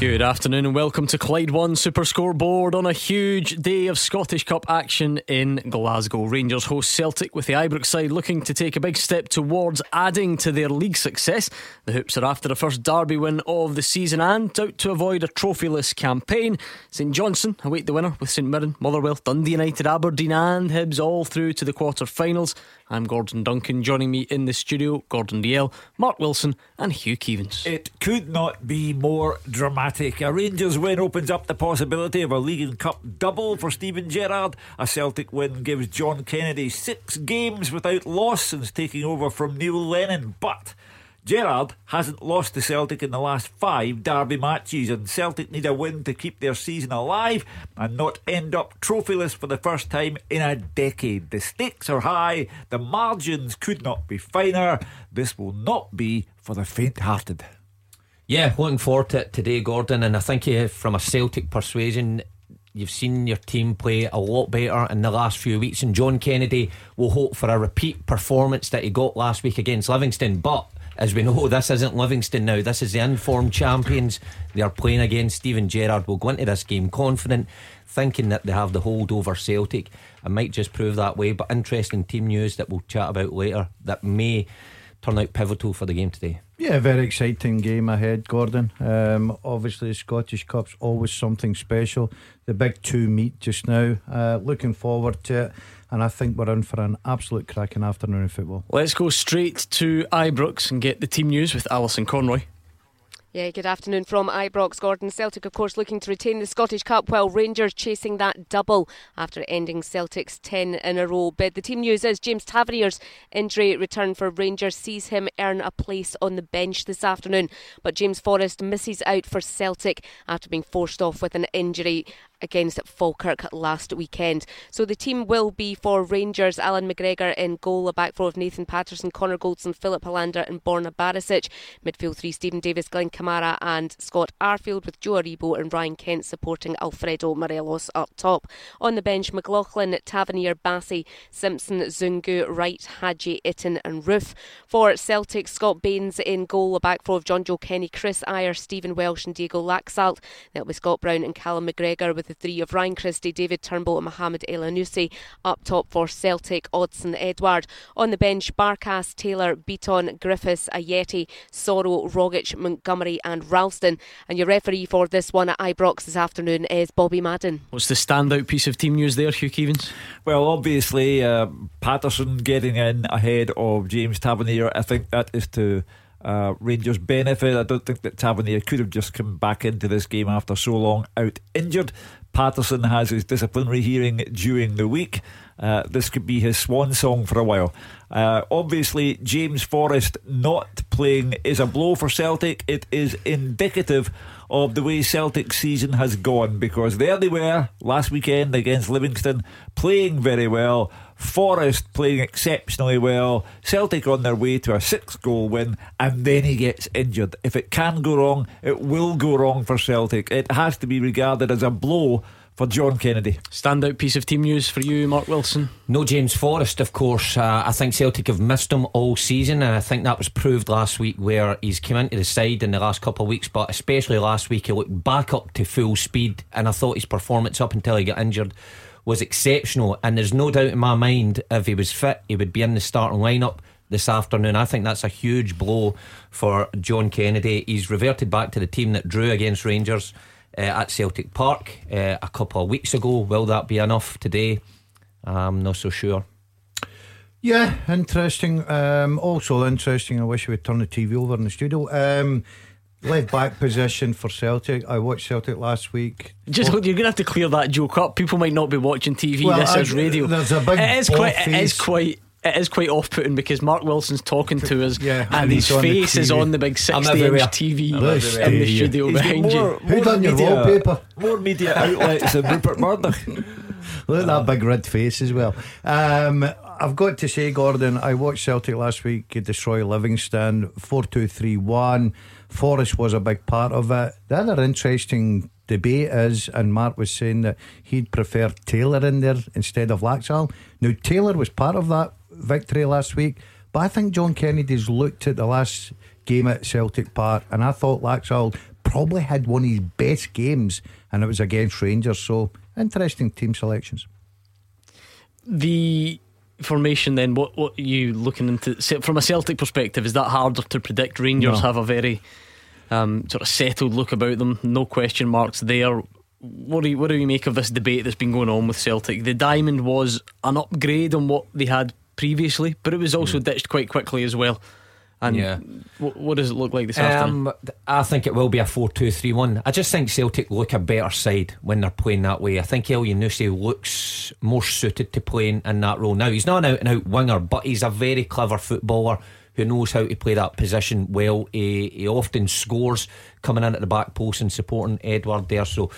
Good afternoon and welcome to Clyde One Super Scoreboard on a huge day of Scottish Cup action in Glasgow. Rangers host Celtic with the Ibrox side looking to take a big step towards adding to their league success. The Hoops are after the first derby win of the season and out to avoid a trophyless campaign. St Johnstone await the winner with St Mirren, Motherwell, Dundee United, Aberdeen and Hibs all through to the quarter-finals. I'm Gordon Duncan. Joining me in the studio, Gordon Dalziel, Mark Wilson, and Hugh Keevins. It could not be more dramatic. A Rangers win opens up the possibility of a League and Cup double for Steven Gerrard. A Celtic win gives John Kennedy six games without loss since taking over from Neil Lennon. But Gerrard hasn't lost to Celtic in the last five derby matches, and Celtic need a win to keep their season alive and not end up trophyless for the first time in a decade. The stakes are high, the margins could not be finer. This will not be for the faint hearted. Yeah, looking forward to it today, Gordon, and I think uh, from a Celtic persuasion, You've seen your team play a lot better in the last few weeks, and John Kennedy will hope for a repeat performance that he got last week against Livingston. But as we know, this isn't Livingston now. This is the informed champions. They are playing against Steven Gerrard. Will go into this game confident, thinking that they have the hold over Celtic. It might just prove that way. But interesting team news that we'll chat about later that may turn out pivotal for the game today. Yeah, very exciting game ahead, Gordon. Um, obviously, the Scottish Cup's always something special. The big two meet just now. Uh, looking forward to it and I think we're in for an absolute cracking afternoon of football. Let's go straight to Ibrox and get the team news with Alison Conroy. Yeah, good afternoon from Ibrox. Gordon Celtic, of course, looking to retain the Scottish Cup while Rangers chasing that double after ending Celtic's 10 in a row bid. The team news is James Tavernier's injury return for Rangers sees him earn a place on the bench this afternoon. But James Forrest misses out for Celtic after being forced off with an injury against Falkirk last weekend. So the team will be for Rangers, Allan McGregor in goal, a back four of Nathan Patterson, Connor Goldson, Filip Helander, and Borna Barisic. Midfield three, Steven Davis, Glenn Kamara, and Scott Arfield, with Joe Aribo and Ryan Kent supporting Alfredo Morelos up top. On the bench, McLaughlin, Tavernier, Bassey, Simpson, Zungu, Wright, Hagi, Itten, and Roofe. For Celtic, Scott Baines in goal, a back four of Jonjoe Kenny, Kris Ajer, Stephen Welsh, and Diego Laxalt. That was Scott Brown and Callum McGregor with the three of Ryan Christie, David Turnbull, and Mohamed Elyounoussi. Up top for Celtic, Odsonne Edouard. On the bench, Barkas, Taylor, Bitton, Griffiths, Ajeti, Soro, Rogic, Montgomery, and Ralston. And your referee for this one at Ibrox this afternoon is Bobby Madden. What's the standout piece of team news there, Hugh Keevins? Well, obviously, uh, Patterson getting in ahead of James Tavernier. I think that is to uh, Rangers' benefit. I don't think that Tavernier could have just come back into this game after so long out injured. Patterson has his disciplinary hearing during the week. Uh, this could be his swan song for a while. Uh, obviously, James Forrest not playing is a blow for Celtic. It is indicative of the way Celtic's season has gone because there they were last weekend against Livingston, playing very well. Forrest playing exceptionally well. Celtic on their way to a six goal win, and then he gets injured. If it can go wrong, it will go wrong for Celtic. It has to be regarded as a blow for John Kennedy. Standout piece of team news for you, Mark Wilson? No James Forrest, of course. Uh, I think Celtic have missed him all season, and I think that was proved last week where he's come into the side in the last couple of weeks, but especially last week, he looked back up to full speed, and I thought his performance up until he got injured was exceptional. And there's no doubt in my mind if he was fit, he would be in the starting lineup this afternoon. I think that's a huge blow for John Kennedy. He's reverted back to the team that drew against Rangers uh, at Celtic Park uh, a couple of weeks ago. Will that be enough today? I'm not so sure. Yeah, interesting. Um, also interesting. I wish we would turn the TV over in the studio. Um, Left back position for Celtic. I watched Celtic last week. Just you're gonna have to clear that joke up. People might not be watching TV. Well, this I, is radio. There's a big. It is quite. Face. It is quite. It is quite off-putting because Mark Wilson's talking to us, yeah, and, and his face is on the big sixty-inch TV in the studio He's behind more, you. Who done your media, wallpaper? More media outlets than Rupert Murdoch. Look at that big red face as well. Um, I've got to say, Gordon, I watched Celtic last week destroy Livingston 4 2 3 1. Forrest was a big part of it. The other interesting debate is, and Mark was saying that he'd prefer Taylor in there instead of Laxalt. Now, Taylor was part of that victory last week, but I think John Kennedy's looked at the last game at Celtic Park, and I thought Laxalt probably had one of his best games, and it was against Rangers. So, interesting team selections. The formation then what what are you looking into? From a Celtic perspective is that harder to predict? Rangers no. have a very um, sort of settled look about them no question marks there. What do you what do you make of this debate that's been going on with Celtic? The diamond was an upgrade on what they had previously but it was also mm. ditched quite quickly as well and yeah. what, what does it look like this um, afternoon? I think it will be a 4 2 3 1. I just think Celtic look a better side when they're playing that way. I think Elyounoussi looks more suited to playing in that role. Now, he's not an out and out winger, but he's a very clever footballer who knows how to play that position well. He, he often scores coming in at the back post and supporting Edouard there. So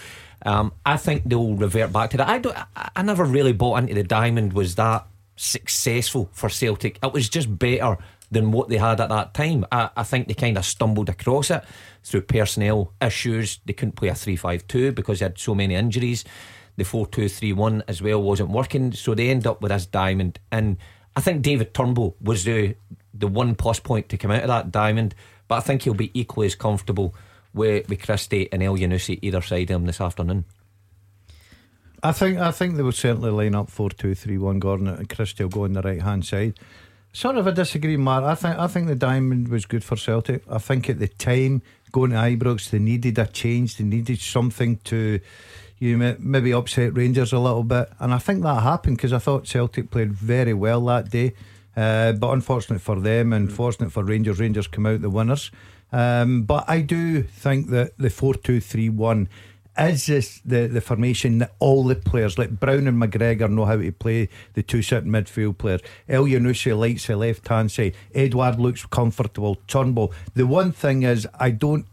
um, I think they'll revert back to that. I, don't, I never really bought into the diamond was that successful for Celtic. It was just better than what they had at that time. I, I think they kind of stumbled across it through personnel issues. They couldn't play a 3 5 2 because they had so many injuries. The 4 2 3 1 as well wasn't working. So they end up with this diamond. And I think David Turnbull was the, the one plus point to come out of that diamond. But I think he'll be equally as comfortable with, with Christie and Elyounoussi either side of him this afternoon. I think I think they will certainly line up four two three one Gordon and Christie will go on the right hand side. Sort of a disagree, Mark. I think I think the diamond was good for Celtic. I think at the time going to Ibrox, they needed a change. They needed something to, you know, maybe upset Rangers a little bit, and I think that happened because I thought Celtic played very well that day. Uh, but unfortunate for them, and fortunate for Rangers, Rangers come out the winners. Um, but I do think that the four two three one is this the, the formation that all the players like Brown and McGregor know how to play the two sitting midfield players? El Elyounoussi likes the left hand side. Edouard looks comfortable. Turnbull. The one thing is, I don't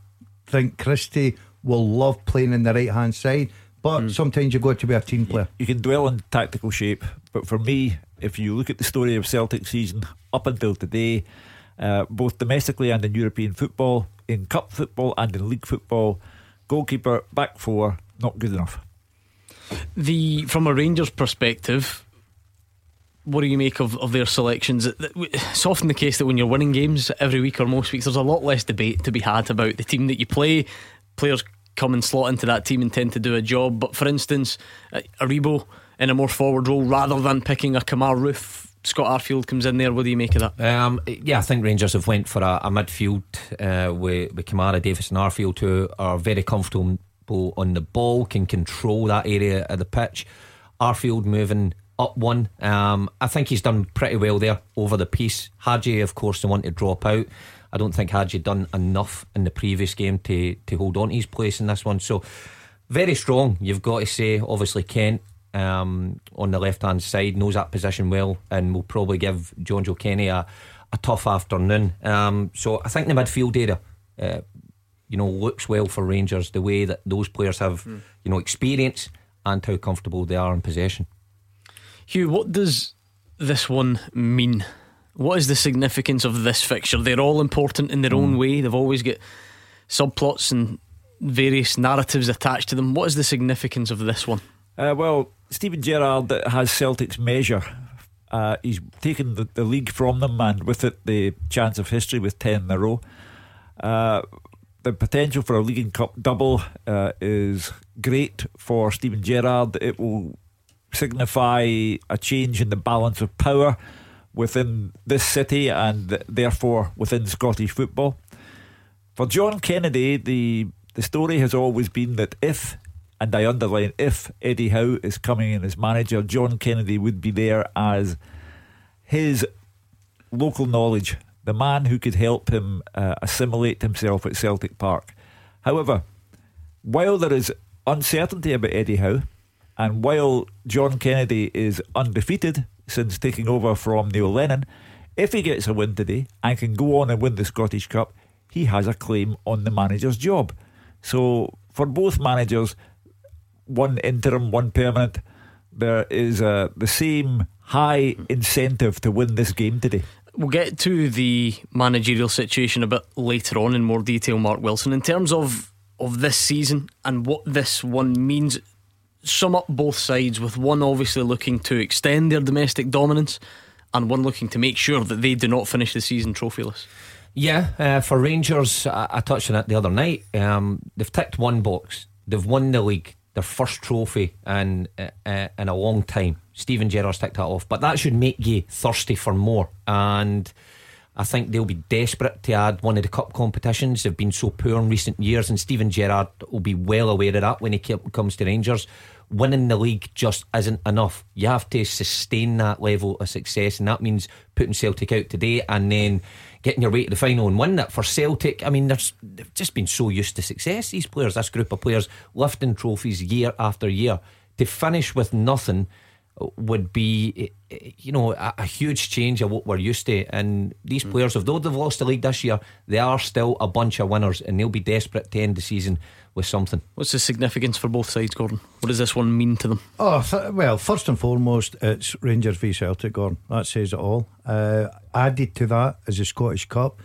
think Christie will love playing in the right hand side. But mm. sometimes you've got to be a team player. You can dwell on tactical shape, but for me, if you look at the story of Celtic season up until today, uh, both domestically and in European football, in cup football and in league football, Goalkeeper, back four, not good enough. The from a Rangers perspective, what do you make of, of their selections? It's often the case that when you're winning games every week or most weeks, there's a lot less debate to be had about the team that you play. Players come and slot into that team and tend to do a job. But for instance, uh, Aribo in a more forward role rather than picking a Kemar Roofe Scott Arfield comes in there. What do you make of that? Um, yeah, I think Rangers have went for a, a midfield uh, with, with Kamara, Davis, and Arfield, who are very comfortable on the ball, can control that area of the pitch. Arfield moving up one. Um, I think he's done pretty well there over the piece. Hagi, of course, the one to drop out. I don't think Hagi done enough in the previous game to to hold on to his place in this one. So very strong. You've got to say, obviously Kent um, on the left hand side, knows that position well, and will probably give Jonjoe Kenny a, a tough afternoon. Um, so I think the midfield area, uh, you know, looks well for Rangers the way that those players have, mm. you know, experience and how comfortable they are in possession. Hugh, what does this one mean? What is the significance of this fixture? They're all important in their mm. own way. They've always got subplots and various narratives attached to them. What is the significance of this one? Uh, well, Steven Gerrard has Celtic's measure. Uh, he's taken the, the, league from them and with it the chance of history with 10 in a row. Uh, the potential for a League and Cup double uh, is great for Steven Gerrard. It will signify a change in the balance of power within this city and therefore within Scottish football. For John Kennedy, the the story has always been that if and I underline if Eddie Howe is coming in as manager, John Kennedy would be there as his local knowledge, the man who could help him uh, assimilate himself at Celtic Park. However, while there is uncertainty about Eddie Howe, and while John Kennedy is undefeated since taking over from Neil Lennon, if he gets a win today and can go on and win the Scottish Cup, he has a claim on the manager's job. So, for both managers, one interim, one permanent, there is uh, the same high incentive to win this game today. We'll get to the managerial situation a bit later on in more detail, Mark Wilson. In terms of, of this season and what this one means, sum up both sides with one obviously looking to extend their domestic dominance and one looking to make sure that they do not finish the season trophyless. Yeah, uh, for Rangers, I, I, touched on it the other night. Um, they've ticked one box. They've won the league, their first trophy in uh, in a long time. Steven Gerrard's ticked that off, but that should make you thirsty for more. And I think they'll be desperate to add one of the cup competitions. They've been so poor in recent years, and Steven Gerrard will be well aware of that when he comes to Rangers winning the league just isn't enough. You have to sustain that level of success, and that means putting Celtic out today and then getting your way to the final and winning it. For Celtic, I mean, they've just been so used to success, these players, this group of players, lifting trophies year after year. To finish with nothing would be, you know, a, a, huge change of what we're used to. And these mm. players, although they've lost the league this year, they are still a bunch of winners, and they'll be desperate to end the season with something. What's the significance for both sides, Gordon? What does this one mean to them? Oh, well, first and foremost, it's Rangers v Celtic, Gordon. That says it all. Uh, added to that is the Scottish Cup,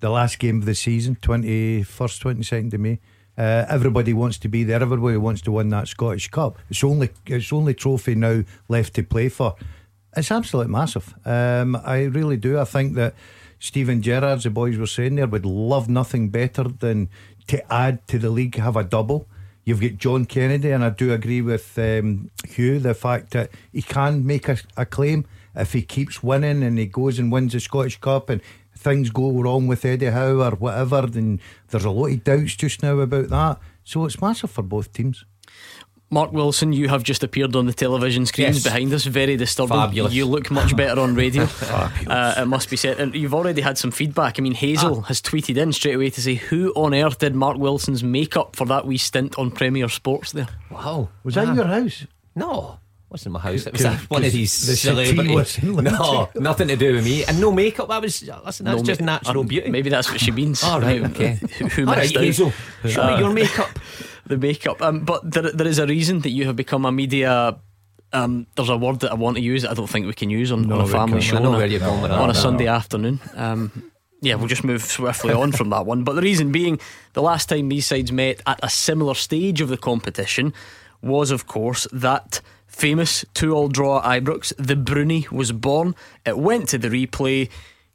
the last game of the season, 21st, 22nd of May. Uh, everybody wants to be there. Everybody wants to win that Scottish Cup. It's only it's only trophy now left to play for. It's absolutely massive. Um, I really do. I think that Steven Gerrard, the boys were saying there, would love nothing better than to add to the league, have a double. You've got John Kennedy, and I do agree with um, Hugh the fact that he can make a, a, claim if he keeps winning and he goes and wins the Scottish Cup and things go wrong with Eddie Howe or whatever. Then there's a lot of doubts just now about that. So it's massive for both teams. Mark Wilson, you have just appeared on the television screens yes. behind us. Very disturbing. Fabulous. You look much better on radio. uh, it must be said. And you've already had some feedback. I mean, Hazel ah. has tweeted in straight away to say, Who on earth did Mark Wilson's makeup for that wee stint on Premier Sports there? Wow. Was that your house? No wasn't my house. It was one of these the celebrities. No, nothing to do with me, and no makeup. That was listen. That's no, just natural um, beauty. Maybe that's what she means. All right, okay. Who All right, Hazel, show uh, me your makeup. the makeup. Um, but there, there is a reason that you have become a media. Um, there's a word that I want to use that I don't think we can use on, no, on a family show on a, on a Sunday afternoon. Um, yeah, we'll just move swiftly on from that one. But the reason being, the last time these sides met at a similar stage of the competition was, of course, that famous two all draw at Ibrox. The Broony was born. It went to the replay.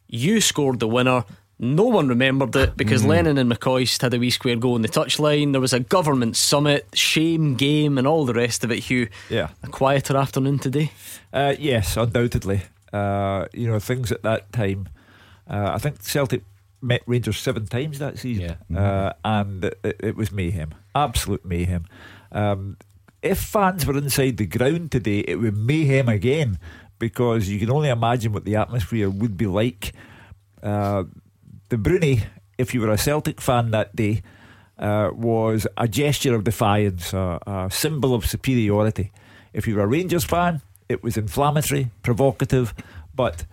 You scored the winner. No one remembered it because mm. Lennon and McCoist had a wee square goal in the touchline. There was a government summit, shame game, and all the rest of it. Hugh, yeah, a quieter afternoon today. Uh, yes, undoubtedly. Uh, you know things at that time. Uh, I think Celtic met Rangers seven times that season, yeah. mm. and it, it, was mayhem, absolute mayhem. Um, if fans were inside the ground today, it would mayhem again because you can only imagine what the atmosphere would be like. Uh, the Broony, if you were a Celtic fan that day, uh, was a gesture of defiance, a, a symbol of superiority. If you were a Rangers fan, it was inflammatory, provocative, but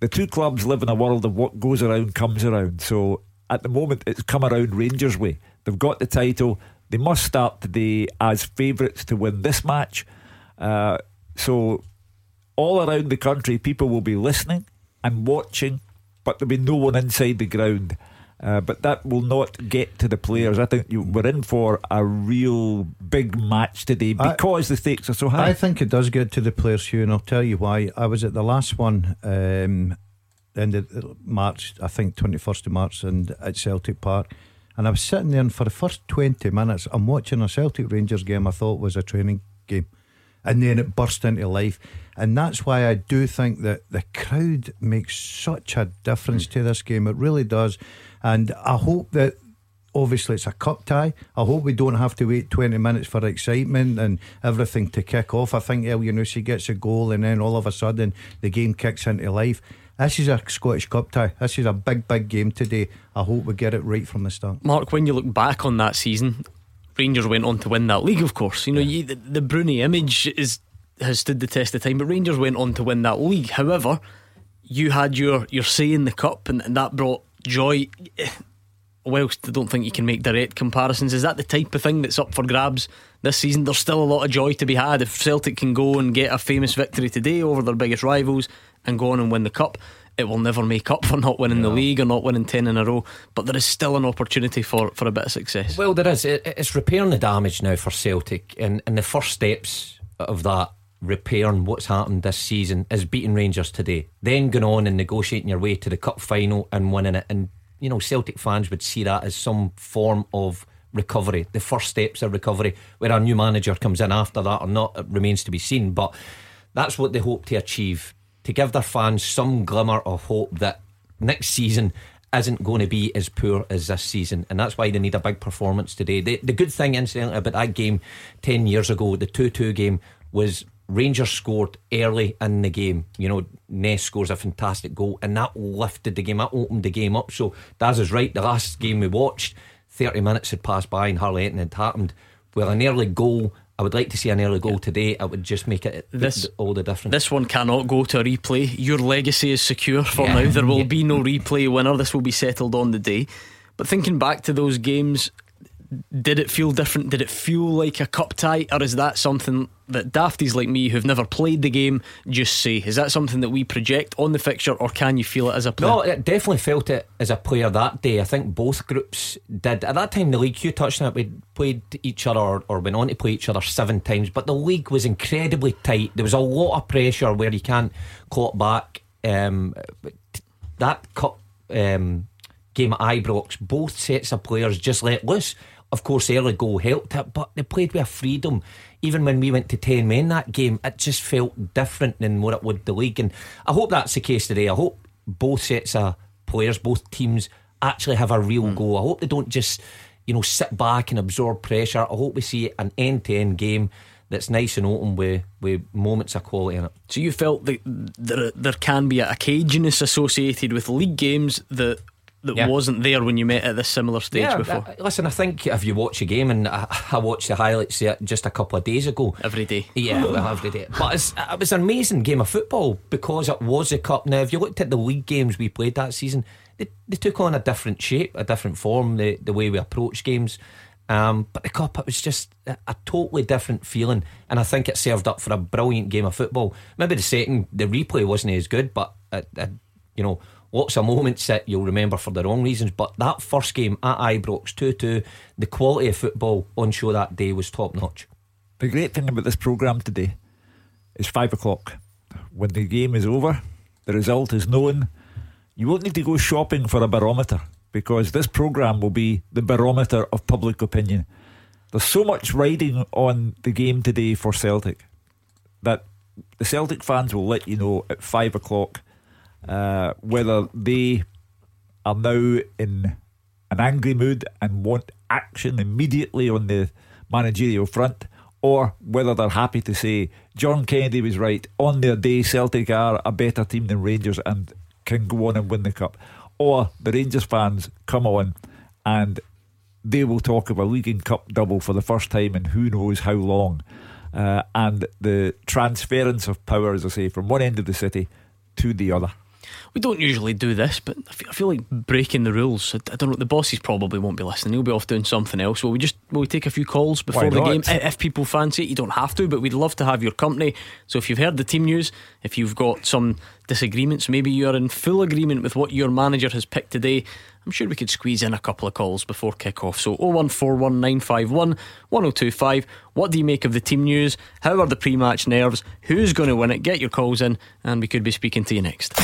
the two clubs live in a world of what goes around comes around. So at the moment, it's come around Rangers' way. They've got the title. They must start today as favourites to win this match. Uh, so all around the country, people will be listening and watching but there'll be no one inside the ground. Uh, but that will not get to the players. I think you, we're in for a real big match today because I, the stakes are so high. I think it does get to the players, Hugh, and I'll tell you why. I was at the last one, um, end of March, I think 21st of March, and at Celtic Park. And I was sitting there, and for the first 20 minutes, I'm watching a Celtic Rangers game I thought was a training game. And then it burst into life. And that's why I do think that the crowd makes such a difference to this game. It really does. And I hope that obviously it's a cup tie. I hope we don't have to wait 20 minutes for excitement and everything to kick off. I think Elyounoussi gets a goal and then all of a sudden the game kicks into life. This is a Scottish Cup tie. This is a big, big game today. I hope we get it right from the start. Mark, when you look back on that season, Rangers went on to win that league, of course. You know, you, the, the Broony image is has stood the test of time. But Rangers went on to win that league. However, you had your your say in the cup, and, and that brought joy. Whilst I don't think you can make direct comparisons, is that the type of thing that's up for grabs this season? There's still a lot of joy to be had if Celtic can go and get a famous victory today over their biggest rivals and go on and win the cup. It will never make up for not winning the league or not winning 10 in a row, but there is still an opportunity for, for a bit of success. Well, there is. It's repairing the damage now for Celtic, and, and the first steps of that repairing what's happened this season is beating Rangers today, then going on and negotiating your way to the cup final and winning it. And, you know, Celtic fans would see that as some form of recovery, the first steps of recovery. Where our new manager comes in after that or not, it remains to be seen. But that's what they hope to achieve to give their fans some glimmer of hope that next season isn't going to be as poor as this season, and that's why they need a big performance today. The, the good thing, incidentally, about that game 10 years ago, the 2 2 game, was Rangers scored early in the game. You know, Ness scores a fantastic goal, and that lifted the game, that opened the game up. So, Daz is right. The last game we watched, 30 minutes had passed by, and hardly anything had happened. Well, an early goal I would like to see an early goal yeah. today. It would just make it this, all the difference. This one cannot go to a replay. Your legacy is secure for yeah. now. There will yeah. be no replay winner. This will be settled on the day. But thinking back to those games, did it feel different? Did it feel like a cup tie, or is that something that dafties like me who've never played the game just say? Is that something that we project on the fixture, or can you feel it as a player? No, it definitely felt it as a player that day. I think both groups did. At that time, the league, you touched on it, we played each other or, or went on to play each other seven times, but the league was incredibly tight. There was a lot of pressure where you can't it back. Um, that cup um, game at Ibrox, both sets of players just let loose. Of course, early goal helped it, but they played with a freedom. Even when we went to 10 men that game, it just felt different than what it would the league. And I hope that's the case today. I hope both sets of players, both teams, actually have a real mm. go. I hope they don't just, you know, sit back and absorb pressure. I hope we see an end to end game that's nice and open with, with moments of quality in it. So you felt that there, there can be a caginess associated with league games that that yeah. wasn't there when you met at this similar stage yeah, before. Uh, listen, I think if you watch a game, and I, I watched the highlights just a couple of days ago. Every day. Yeah, well, every day. But it was an amazing game of football because it was a cup. Now, if you looked at the league games we played that season, they, they took on a different shape, a different form, the, the way we approach games. Um, but the cup, it was just a, a, totally different feeling, and I think it served up for a brilliant game of football. Maybe the second, the replay wasn't as good, but it, it, you know, lots of moments that you'll remember for the wrong reasons. But that first game at Ibrox 2 2, the quality of football on show that day was top notch. The great thing about this programme today is five o'clock. When the game is over, the result is known. You won't need to go shopping for a barometer because this programme will be the barometer of public opinion. There's so much riding on the game today for Celtic that the Celtic fans will let you know at five o'clock uh, whether they are now in an angry mood and want action immediately on the managerial front, or whether they're happy to say John Kennedy was right. On their day, Celtic are a better team than Rangers and can go on and win the cup. Or the Rangers fans come on and they will talk of a League and Cup double for the first time in who knows how long. Uh, and the transference of power, as I say, from one end of the city to the other. We don't usually do this, but I feel, I feel like breaking the rules. I, I, don't know. The bosses probably won't be listening. He'll be off doing something else. Will we just will we take a few calls before the game if people fancy it? You don't have to, but we'd love to have your company. So if you've heard the team news, if you've got some disagreements, maybe you're in full agreement with what your manager has picked today. I'm sure we could squeeze in a couple of calls before kick off. So 01419511025. What do you make of the team news? How are the pre match nerves? Who's going to win it? Get your calls in, and we could be speaking to you next.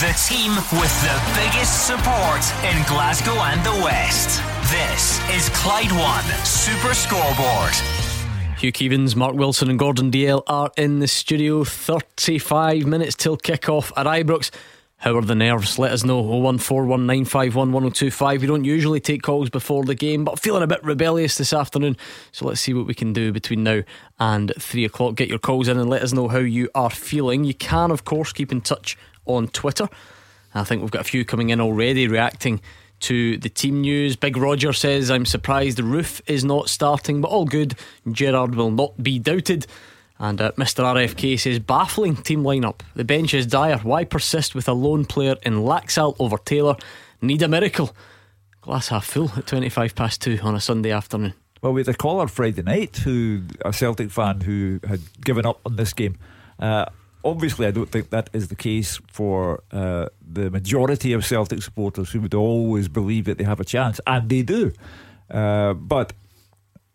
The team with the biggest support in Glasgow and the West. This is Clyde One Super Scoreboard. Hugh Keevins, Mark Wilson, and Gordon Dalziel are in the studio. 35 minutes till kick-off at Ibrox. How are the nerves? Let us know. 01419511025. We don't usually take calls before the game, but feeling a bit rebellious this afternoon. So let's see what we can do between now and 3 o'clock. Get your calls in and let us know how you are feeling. You can, of course, keep in touch on Twitter. I think we've got a few coming in already reacting to the team news. Big Roger says, I'm surprised the Roofe is not starting, but all good. Gerrard will not be doubted. And uh, Mr. RFK says, baffling team lineup. The bench is dire. Why persist with a lone player in Laxalt over Taylor? Need a miracle. Glass half full at 25 past 2 on a Sunday afternoon. Well, we had a caller Friday night who, a Celtic fan who had given up on this game. Uh, obviously, I don't think that is the case for uh, the majority of Celtic supporters who would always believe that they have a chance, and they do. Uh, but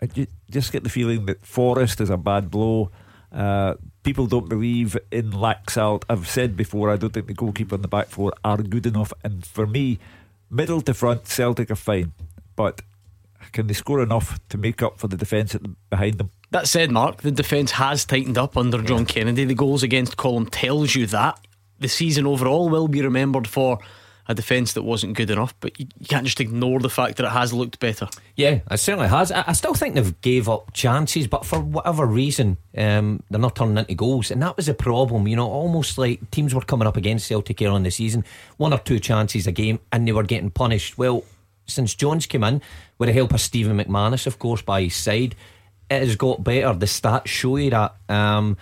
I just get the feeling that Forrest is a bad blow. Uh, people don't believe in Laxalt. I've said before, I don't think the goalkeeper and the back four are good enough. And for me, middle to front, Celtic are fine. But can they score enough to make up for the defence behind them? That said, Mark, the defence has tightened up under John Kennedy. The goals against column tells you that. The season overall will be remembered for a defence that wasn't good enough, but you can't just ignore the fact that it has looked better. Yeah, it certainly has. I, still think they've gave up chances, but for whatever reason, um, they're not turning into goals, and that was a problem. You know, almost like teams were coming up against Celtic early in the season, one or two chances a game, and they were getting punished. Well, since Jones came in, with the help of Stephen McManus, of course, by his side, it has got better. The stats show you that. Um,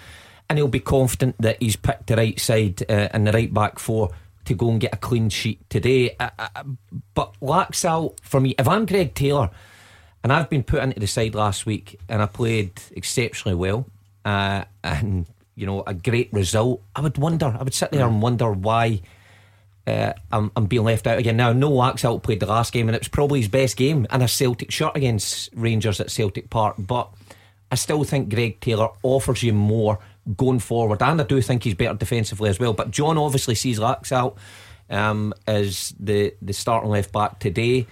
and he'll be confident that he's picked the right side uh, and the right back four to go and get a clean sheet today. Uh, uh, but Laxalt, for me, if I'm Greg Taylor, and I've been put into the side last week and I played exceptionally well, uh, and you know, a great result, I would wonder, I would sit there and wonder why uh, I'm, I'm, being left out again. Now, no Laxalt played the last game, and it was probably his best game in a Celtic shirt against Rangers at Celtic Park. But I still think Greg Taylor offers you more going forward, and I do think he's better defensively as well. But John obviously sees Laxalt um, as the the starting left back today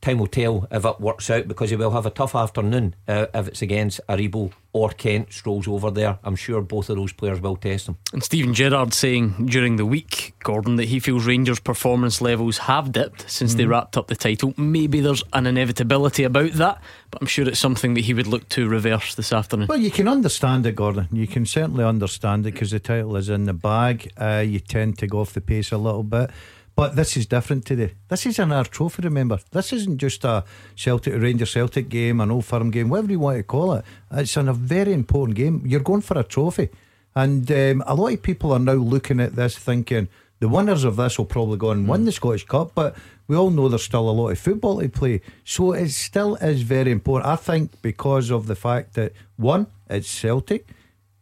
time will tell if it works out because he will have a tough afternoon uh, if it's against Aribo or Kent strolls over there. I'm sure both of those players will test him. And Steven Gerrard saying during the week, Gordon, that he feels Rangers' performance levels have dipped since mm. they wrapped up the title. Maybe there's an inevitability about that, but I'm sure it's something that he would look to reverse this afternoon. Well, you can understand it, Gordon. You can certainly understand it because the title is in the bag. Uh, you tend to go off the pace a little bit. But this is different today. This is an our trophy, remember. This isn't just a Celtic Ranger Celtic game, an old firm game, whatever you want to call it. It's a very important game. You're going for a trophy. And um, a lot of people are now looking at this thinking the winners of this will probably go and win the Scottish Cup, but we all know there's still a lot of football to play. So it still is very important. I think because of the fact that one, it's Celtic,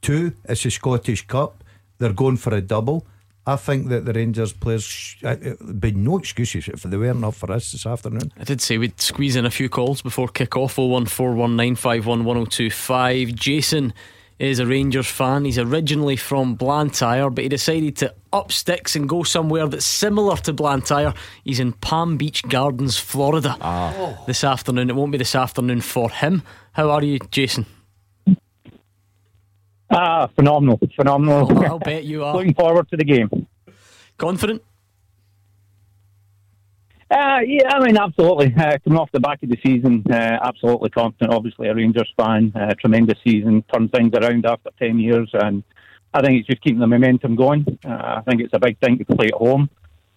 two, it's the Scottish Cup, they're going for a double. I think that the Rangers players uh, uh be no excuses if they weren't up for us this afternoon. I did say we'd squeeze in a few calls before kick off 01419511025. Jason is a Rangers fan. He's originally from Blantyre, but he decided to up sticks and go somewhere that's similar to Blantyre. He's in Palm Beach Gardens, Florida ah. this afternoon. It won't be this afternoon for him. How are you, Jason? Ah, phenomenal, phenomenal. Oh, I'll bet you are. Looking forward to the game. Confident? Uh, yeah, I mean, absolutely. Uh, coming off the back of the season, uh, absolutely confident. Obviously, a Rangers fan, uh, tremendous season, turned things around after 10 years, and I think it's just keeping the momentum going. Uh, I think it's a big thing to play at home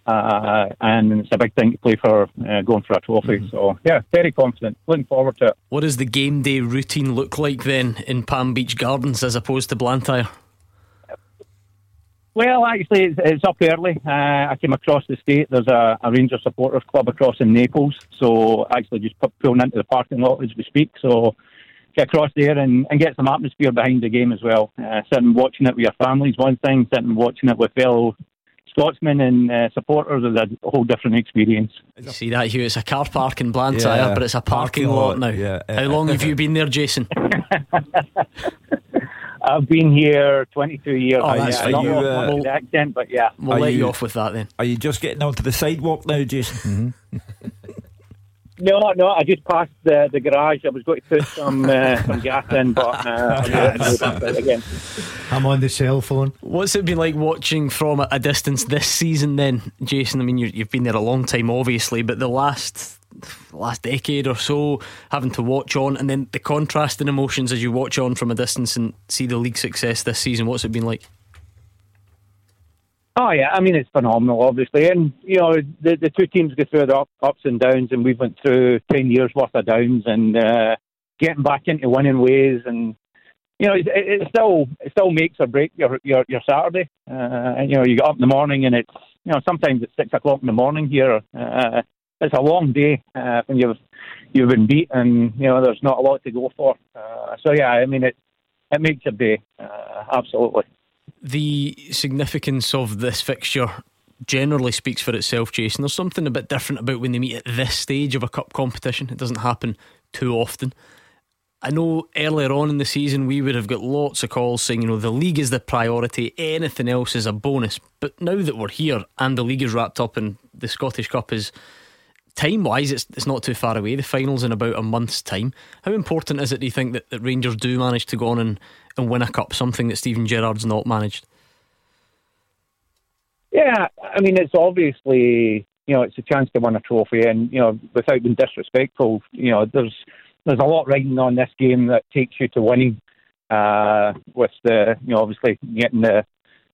uh, and it's a big thing to play for uh, going for a trophy. Mm-hmm. So yeah, very confident. Looking forward to it. What does the game day routine look like then in Palm Beach Gardens as opposed to Blantyre? Well, actually, it's, it's up early. Uh, I came across the state. There's a, a Rangers supporters club across in Naples, so actually just pulling into the parking lot as we speak. So get across there and, and get some atmosphere behind the game as well. Uh, sitting watching it with your family is one thing. Sitting watching it with fellow Scotsmen and uh, supporters is a whole different experience. You see that, Hugh? It's a car park in Blantyre, yeah, but it's a parking, parking lot, lot, now. Yeah. How long have you been there, Jason? I've been here 22 years. Oh, that's yeah, not you, uh, the accent, but yeah. We'll let you, you, off with that then. Are you just getting onto the sidewalk now, Jason? Mm-hmm. No, no, I just passed the, the garage. I was going to put some uh, some gas in, but uh, again. I'm on the cell phone. What's it been like watching from a distance this season, then, Jason? I mean, you have been there a long time, obviously, but the last last decade or so, having to watch on, and then the contrast in emotions as you watch on from a distance and see the league success this season. What's it been like? Oh yeah, I mean it's phenomenal, obviously, and you know the the two teams go through the up, ups and downs, and we've went through ten years worth of downs, and uh, getting back into winning ways, and you know it, it still it still makes or break your your, your Saturday. Uh, and you know you get up in the morning, and it's you know sometimes it's six o'clock in the morning here. Uh, it's a long day uh, when you've you've been beat, and you know there's not a lot to go for. Uh, so yeah, I mean it it makes your day, uh, absolutely. The significance of this fixture generally speaks for itself, Jason. There's something a bit different about when they meet at this stage of a cup competition. It doesn't happen too often. I know earlier on in the season we would have got lots of calls saying, you know, the league is the priority, anything else is a bonus. But now that we're here and the league is wrapped up and the Scottish Cup is time wise, it's, it's not too far away. The final's in about a month's time. How important is it, do you think, that, that Rangers do manage to go on and, and win a cup, something that Steven Gerrard's not managed? Yeah, I mean, it's obviously, you know, it's a chance to win a trophy, and, you know, without being disrespectful, you know, there's there's a lot riding on this game that takes you to winning. Uh, with the you know obviously getting the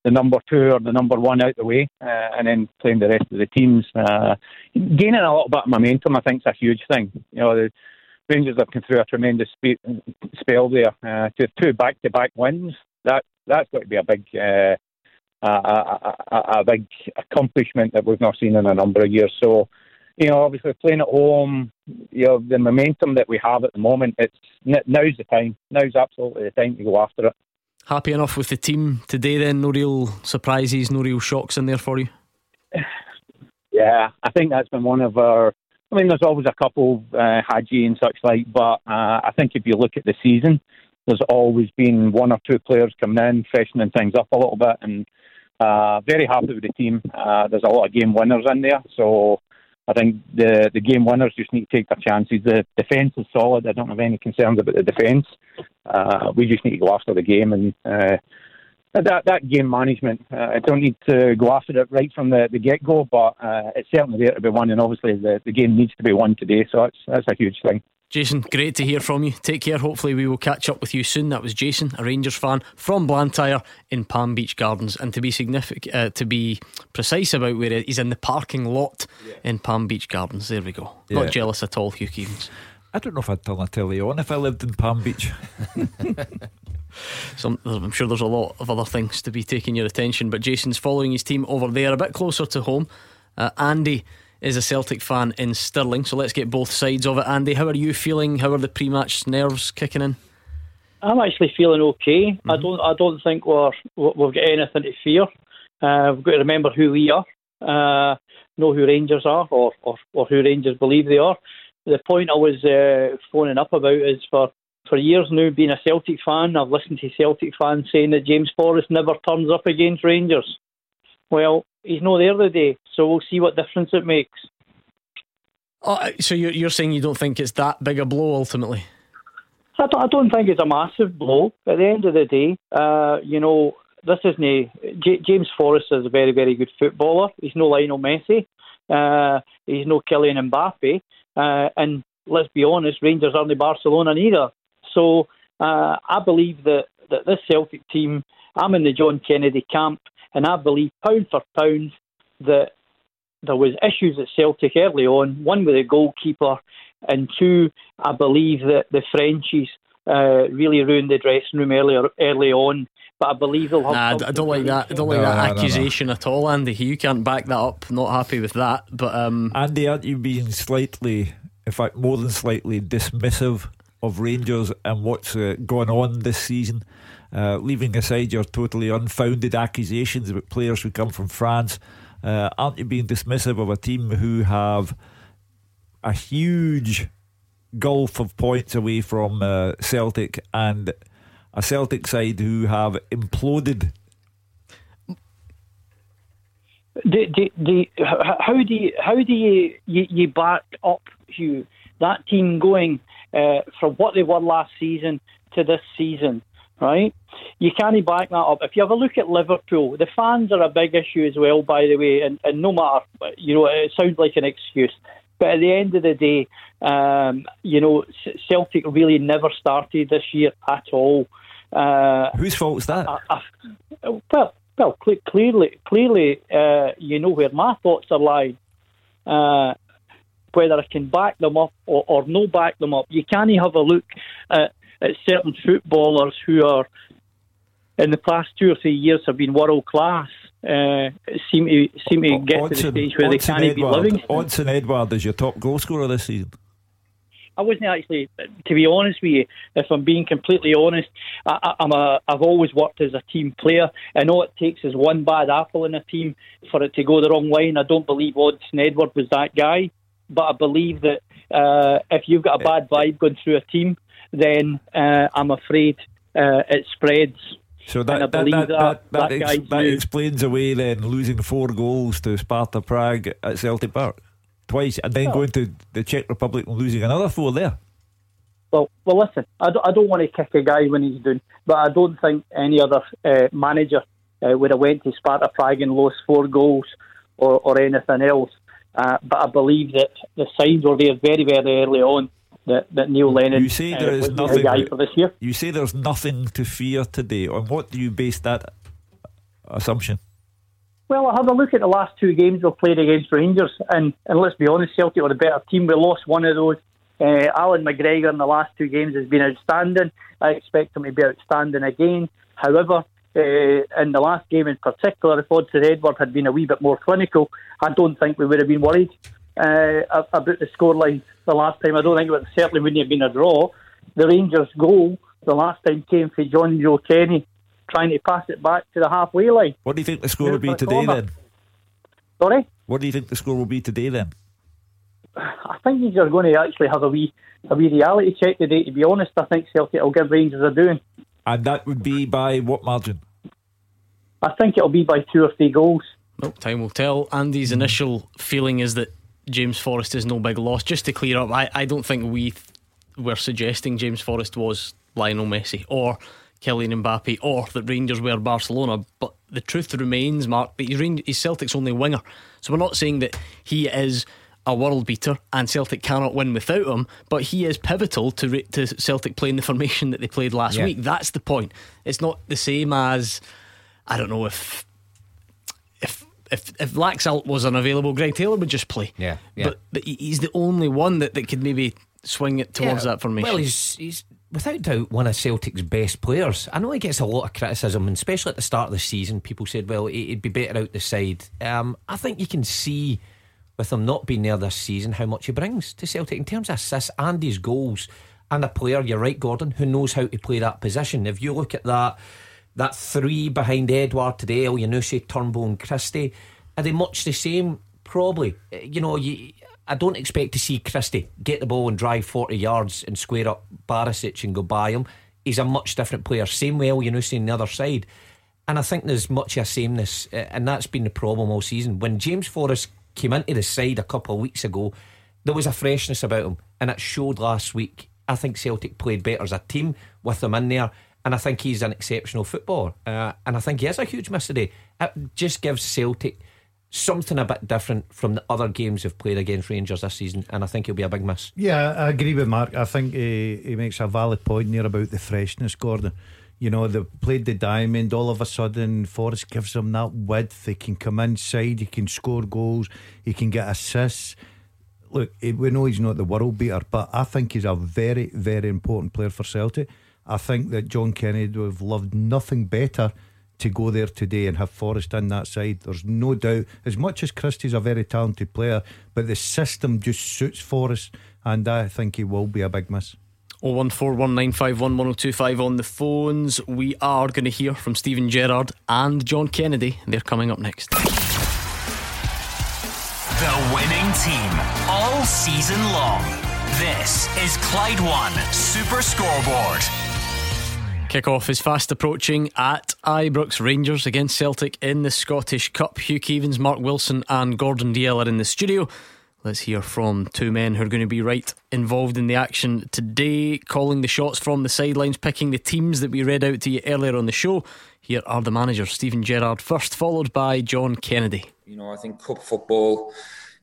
the number two or the number one out the way, uh, and then playing the rest of the teams, uh, gaining a little bit of momentum. I think is a huge thing. You know the Rangers have come through a tremendous spe- spell there. Uh, to two back-to-back wins, that that's got to be a big. Uh, a, a, a, a big accomplishment that we've not seen in a number of years. So, you know, obviously playing at home, you know, the momentum that we have at the moment, it's now's the time. Now's absolutely the time to go after it. Happy enough with the team today then? No real surprises, no real shocks in there for you? Yeah, I think that's been one of our. I mean, there's always a couple, uh, Hagi and such like, but uh, I think if you look at the season, there's always been one or two players coming in, freshening things up a little bit, and uh, very happy with the team. Uh, there's a lot of game winners in there, so I think the the game winners just need to take their chances. The defence is solid. I don't have any concerns about the defence. Uh, we just need to go after the game and uh, that that game management. Uh, I don't need to go after it right from the, the get go, but uh, it's certainly there to be won. And obviously, the, the game needs to be won today, so that's that's a huge thing. Jason, great to hear from you. Take care. Hopefully, we will catch up with you soon. That was Jason, a Rangers fan from Blantyre in Palm Beach Gardens, and to be significant, uh, to be precise about where he's in the parking lot yeah. in Palm Beach Gardens. There we go. Yeah. Not jealous at all, Hugh Keevins. I don't know if I'd turn a telly on if I lived in Palm Beach. Some, I'm sure there's a lot of other things to be taking your attention, but Jason's following his team over there, a bit closer to home. Uh, Andy is a Celtic fan in Stirling. So let's get both sides of it. Andy, how are you feeling? How are the pre-match nerves kicking in? I'm actually feeling okay. Mm-hmm. I don't. I don't think we're we've got anything to fear. Uh, we've got to remember who we are, uh, know who Rangers are, or, or, or who Rangers believe they are. The point I was uh, phoning up about is for for years now, being a Celtic fan, I've listened to Celtic fans saying that James Forrest never turns up against Rangers. Well, he's not there today, so we'll see what difference it makes. Oh, so you're, you're saying you don't think it's that big a blow ultimately? I don't, I don't think it's a massive blow. At the end of the day, uh, you know, this isn't a, J- James Forrest is a very, very good footballer. He's no Lionel Messi. Uh, he's no Kylian Mbappe. Uh, and let's be honest, Rangers aren't the Barcelona either. So uh, I believe that, that this Celtic team, I'm in the John Kennedy camp. And I believe, pound for pound, that there was issues at Celtic early on. One with the goalkeeper, and two, I believe that the Frenchies uh, really ruined the dressing room earlier early on. But I believe they'll have. Nah, I don't like that. I don't like no, that no, accusation no, at all, Andy. You can't back that up. Not happy with that. But um, Andy, aren't you being slightly, in fact, more than slightly dismissive of Rangers and what's uh, going on this season? Uh, leaving aside your totally unfounded accusations about players who come from France, uh, aren't you being dismissive of a team who have a huge gulf of points away from uh, Celtic and a Celtic side who have imploded? The, the, the, how do you how do you, you, you back up Hugh that team going uh, from what they were last season to this season? right? You can't back that up. If you have a look at Liverpool, the fans are a big issue as well, by the way, and, and no matter, you know, it sounds like an excuse. But at the end of the day, um, you know, Celtic really never started this year at all. Uh, Whose fault is that? well, well, clearly, clearly, uh, you know where my thoughts are lying. Uh, whether I can back them up or, or no back them up, you can't have a look at at certain footballers who are in the past two or three years have been world class. Uh, seem to seem to get to the stage where they can't Edouard, be living. Odsonne Edouard is your top goal scorer this season. I wasn't actually, to be honest with you, if I'm being completely honest, I, I'm a, I've always worked as a team player, and all it takes is one bad apple in a team for it to go the wrong way. And I don't believe Odsonne Edouard was that guy, but I believe that uh, if you've got a bad vibe going through a team, then uh, I'm afraid uh, it spreads. So that that, that, that, that, ex- that explains away then losing four goals to Sparta Prague at Celtic Park twice, and then going to the Czech Republic and losing another four there. Well, well, listen, I don't, I don't want to kick a guy when he's doing, but I don't think any other uh, manager uh, would have went to Sparta Prague and lost four goals or, or anything else. Uh, but I believe that the signs were there very, very early on that, that Neil Lennon you say there uh, is nothing, guy for this year. You say there's nothing to fear today. On what do you base that assumption? Well, I have a look at the last two games we've played against Rangers, and, and let's be honest, Celtic were a better team. We lost one of those. Uh, Allan McGregor in the last two games has been outstanding. I expect him to be outstanding again. However, uh, in the last game in particular, if Odsonne Edouard had been a wee bit more clinical, I don't think we would have been worried uh, about the scoreline the last time. I don't think it certainly wouldn't have been a draw. The Rangers' goal the last time came from Jonjoe Kenny trying to pass it back to the halfway line. What do you think the score will be today corner. then? Sorry? What do you think the score will be today then? I think these are going to actually have a wee a wee reality check today. To be honest, I think Celtic will give Rangers a doing. And that would be by what margin? I think it'll be by two or three goals. Nope, time will tell. Andy's hmm. initial feeling is that James Forrest is no big loss. Just to clear up, I, I don't think we th- were suggesting James Forrest was Lionel Messi or Kylian Mbappe or that Rangers were Barcelona. But the truth remains, Mark, that he's, he's Celtic's only winger. So we're not saying that he is a world beater and Celtic cannot win without him, but he is pivotal to to Celtic playing the formation that they played last yeah. week. That's the point. It's not the same as I don't know if if if if Laxalt was unavailable, Greg Taylor would just play. Yeah, yeah. But, but he's the only one that, that could maybe swing it towards yeah. that formation. Well, he's he's without doubt one of Celtic's best players. I know he gets a lot of criticism, and especially at the start of the season, people said, "Well, he'd be better out the side." Um, I think you can see with him not being there this season how much he brings to Celtic in terms of assists and his goals. And a player, you're right, Gordon, who knows how to play that position. If you look at that that three behind Edouard today, Elyounoussi, Turnbull, and Christie, are they much the same? Probably. You know, you, I don't expect to see Christie get the ball and drive 40 yards and square up Barisic and go by him. He's a much different player. Same way Elyounoussi on the other side. And I think there's much of a sameness, uh, and that's been the problem all season. When James Forrest came into the side a couple of weeks ago, there was a freshness about him, and it showed last week. I think Celtic played better as a team with him in there and I think he's an exceptional footballer. Uh, and I think he is a huge miss today. It just gives Celtic something a bit different from the other games they've played against Rangers this season, and I think he'll be a big miss. Yeah, I agree with Mark. I think he, he makes a valid point there about the freshness, Gordon. You know, they played the diamond, all of a sudden, Forrest gives them that width. He can come inside, he can score goals, he can get assists. Look, we know he's not the world beater, but I think he's a very, very important player for Celtic. I think that John Kennedy would have loved nothing better to go there today and have Forrest in that side. There's no doubt. As much as Christie's a very talented player, but the system just suits Forrest, and I think he will be a big miss. 01419511025 on the phones. We are going to hear from Steven Gerrard and John Kennedy. They're coming up next. The winning team all season long. This is Clyde One Super Scoreboard. Kickoff is fast approaching at Ibrox Rangers against Celtic in the Scottish Cup. Hugh Keevins, Mark Wilson, and Gordon Dalziel are in the studio. Let's hear from two men who are going to be right involved in the action today, calling the shots from the sidelines, picking the teams that we read out to you earlier on the show. Here are the managers Steven Gerrard first, followed by John Kennedy. You know, I think cup football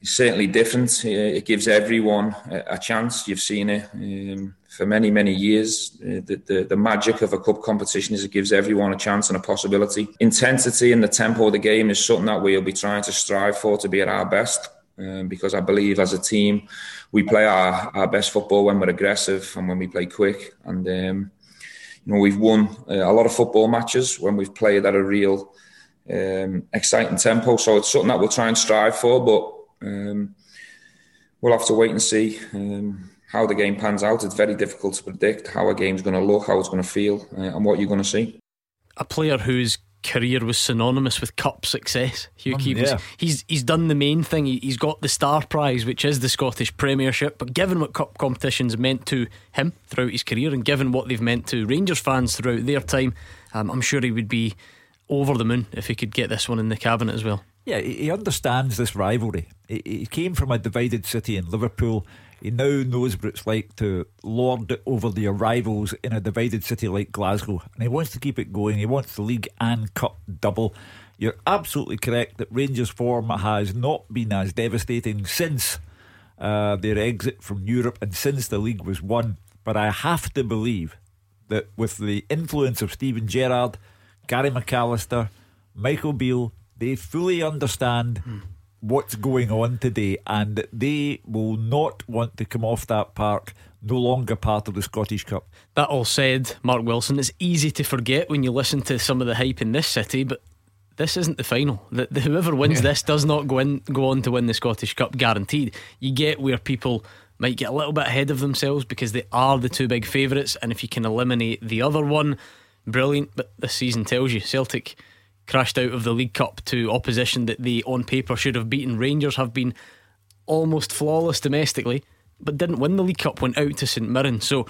is certainly different. It gives everyone a chance. You've seen it. Um, for many, many years. Uh, the, the, the, magic of a cup competition is it gives everyone a chance and a possibility. Intensity and the tempo of the game is something that we'll be trying to strive for to be at our best. Um, because I believe as a team, we play our, our best football when we're aggressive and when we play quick. And, um, you know, we've won uh, a lot of football matches when we've played at a real um, exciting tempo. So it's something that we'll try and strive for, but um, we'll have to wait and see. How the game pans out. It's very difficult to predict how a game's going to look, how it's going to feel, uh, and what you're going to see. A player whose career was synonymous with cup success. Hugh Um, Keevins. yeah. He's he's done the main thing. He, he's got the star prize, which is the Scottish Premiership. But given what cup competitions meant to him throughout his career, and given what they've meant to Rangers fans throughout their time, um, I'm sure he would be over the moon if he could get this one in the cabinet as well. Yeah, he understands this rivalry. He, came from a divided city in Liverpool. He now knows what it's like to lord it over the rivals in a divided city like Glasgow. And he wants to keep it going. He wants the league and cup double. You're absolutely correct that Rangers' form has not been as devastating since uh, their exit from Europe and since the league was won. But I have to believe that with the influence of Steven Gerrard, Gary McAllister, Michael Beale, they fully understand what's going on today and they will not want to come off that park no longer part of the Scottish Cup. That all said, Mark Wilson, it's easy to forget when you listen to some of the hype in this city, but this isn't the final. The, the, whoever wins this does not go in, go on to win the Scottish Cup, guaranteed. You get where people might get a little bit ahead of themselves because they are the two big favourites, and if you can eliminate the other one, brilliant. But this season tells you Celtic crashed out of the League Cup to opposition that they on paper should have beaten. Rangers have been almost flawless domestically, but didn't win the League Cup, went out to St Mirren. So,